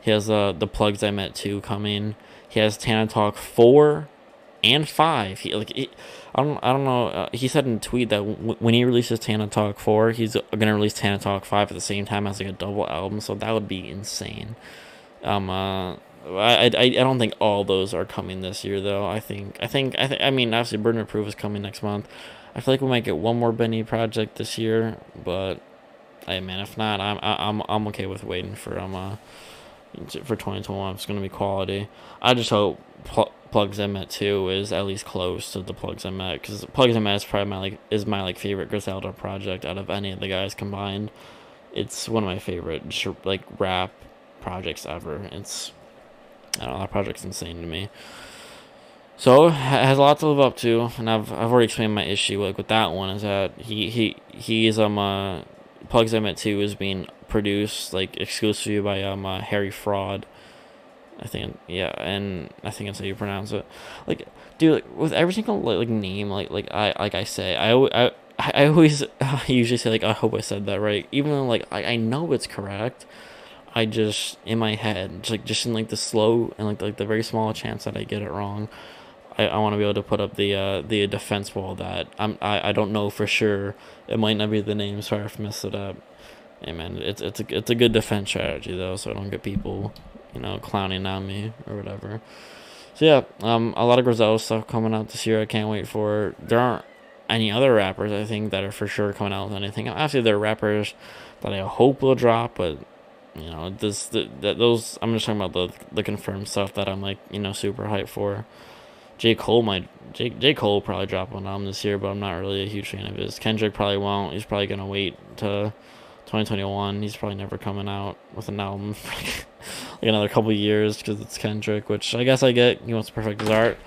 He has uh, the plugs I met too coming. He has Tana Talk 4 and five. He like he, I don't I don't know. Uh, he said in a tweet that w- when he releases Tana Talk four, he's gonna release Tana Talk five at the same time as like a double album. So that would be insane. Um, uh, I, I, I don't think all those are coming this year though. I think I think I think I mean obviously Burden of Proof is coming next month. I feel like we might get one more Benny project this year, but hey man, if not, I'm I'm I'm okay with waiting for um uh, for 2021. It's gonna be quality. I just hope pl- Plugs met two is at least close to the Plugs I Met because Plugs I Met is probably my like is my like favorite Griselda project out of any of the guys combined. It's one of my favorite like rap projects ever. It's I don't know that project's insane to me. So it has a lot to live up to, and I've I've already explained my issue like with that one is that he he he is um uh Plugs met two is being produced like exclusively by um uh, Harry Fraud. I think yeah, and I think that's how you pronounce it. Like, dude, like, with every single like, name, like like I like I say, I I I always (laughs) I usually say like I hope I said that right, even though like I I know it's correct. I just in my head, just like just in like the slow and like like the very small chance that I get it wrong, I, I want to be able to put up the uh the defense wall that I'm I, I don't know for sure. It might not be the name. Sorry if I messed it up. Hey man, it's it's a it's a good defense strategy though, so I don't get people, you know, clowning on me or whatever. So yeah, um, a lot of Griselda stuff coming out this year. I can't wait for. There aren't any other rappers I think that are for sure coming out with anything. Actually, there are rappers that I hope will drop, but you know, this the, that those I'm just talking about the the confirmed stuff that I'm like you know super hyped for. J Cole might J J Cole will probably drop one album this year, but I'm not really a huge fan of his. Kendrick probably won't. He's probably gonna wait to 2021. He's probably never coming out with an album (laughs) for like, like another couple years because it's Kendrick, which I guess I get. He wants to perfect his art.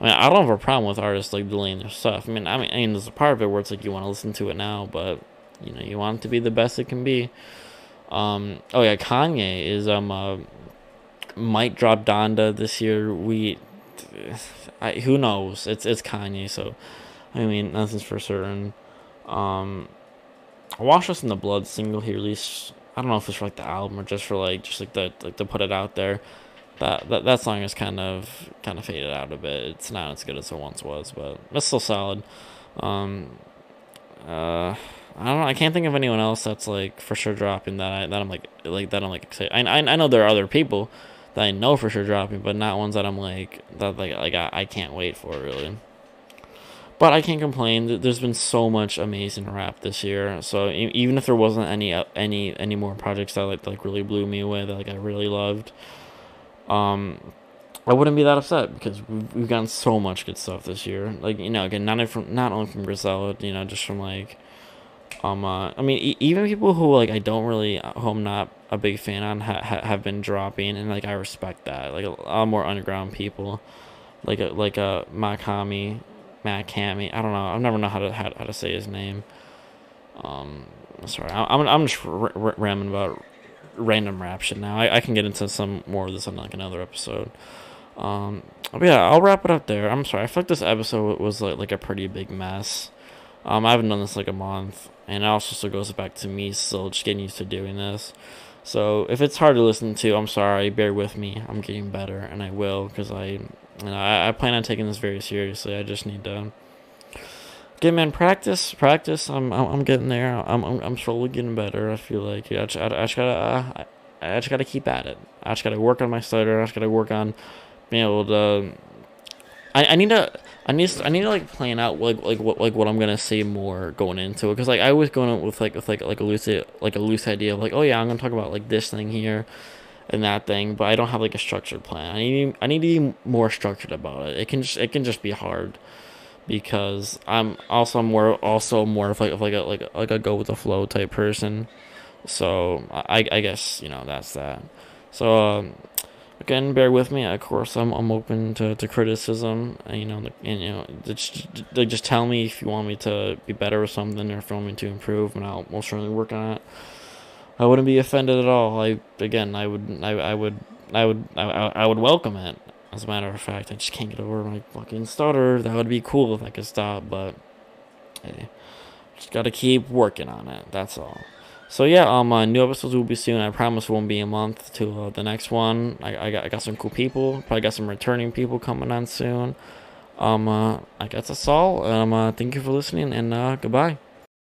I mean, I don't have a problem with artists like delaying their stuff. I mean, I mean, I mean, there's a part of it where it's like you want to listen to it now, but you know, you want it to be the best it can be. Um, oh yeah, Kanye is um uh, might drop Donda this year. We, I, who knows? It's it's Kanye, so I mean nothing's for certain. Um, Wash Us in the Blood single he released. I don't know if it's for like the album or just for like just like the like to put it out there. That that that song is kind of kind of faded out a bit. It's not as good as it once was, but it's still solid. Um, uh I don't know. I can't think of anyone else that's like for sure dropping that I that I'm like like that I'm like excited. I, I I know there are other people that I know for sure dropping, but not ones that I'm like that like like I, I can't wait for really. But I can't complain. There's been so much amazing rap this year. So even if there wasn't any uh, any any more projects that like like really blew me away that like I really loved, um, I wouldn't be that upset because we've, we've gotten so much good stuff this year. Like you know, again, not from not only from Griselda, you know, just from like um, uh, I mean, e- even people who like I don't really, uh, who I'm not a big fan on, ha- ha- have been dropping, and like I respect that. Like a lot more underground people, like a like a Mach-Hommy, Mach-Hommy. I don't know. I never know how to how, how to say his name. Um, sorry, I, I'm I'm just r- r- ramming about random rap shit now. I, I can get into some more of this on like another episode. Um, but yeah, I'll wrap it up there. I'm sorry. I feel like this episode was like like a pretty big mess. Um, I haven't done this like a month, and it also still goes back to me still just getting used to doing this. So if it's hard to listen to, I'm sorry. Bear with me. I'm getting better, and I will because I, I, I plan on taking this very seriously. I just need to get in practice, practice. I'm, I'm, I'm getting there. I'm, I'm, I'm slowly getting better. I feel like yeah, I, just, I, I just gotta, uh, I, I just gotta keep at it. I just gotta work on my stutter. I just gotta work on being able to. I, I need to. I need to, I need to like plan out like like what like what I'm gonna say more going into it because like I was going in with like with like like a loose like a loose idea of like oh yeah I'm gonna talk about like this thing here and that thing but I don't have like a structured plan I need I need to be more structured about it it can just it can just be hard because I'm also more also more of like of like a like a, like a go with the flow type person so I I guess you know that's that so um, again, bear with me. Of course, I'm I'm open to, to criticism. You know, and you know, just just tell me if you want me to be better or something, or if you want me to improve, and I'll most certainly work on it. I wouldn't be offended at all. I again, I would, I, I would, I would, I, I would welcome it. As a matter of fact, I just can't get over my fucking stutter. That would be cool if I could stop, but hey, just gotta keep working on it. That's all. So yeah, um, uh, new episodes will be soon. I promise it won't be a month to uh, the next one. I, I got I got some cool people. Probably got some returning people coming on soon. Um, uh, I guess that's all. Um, uh, thank you for listening, and uh, goodbye.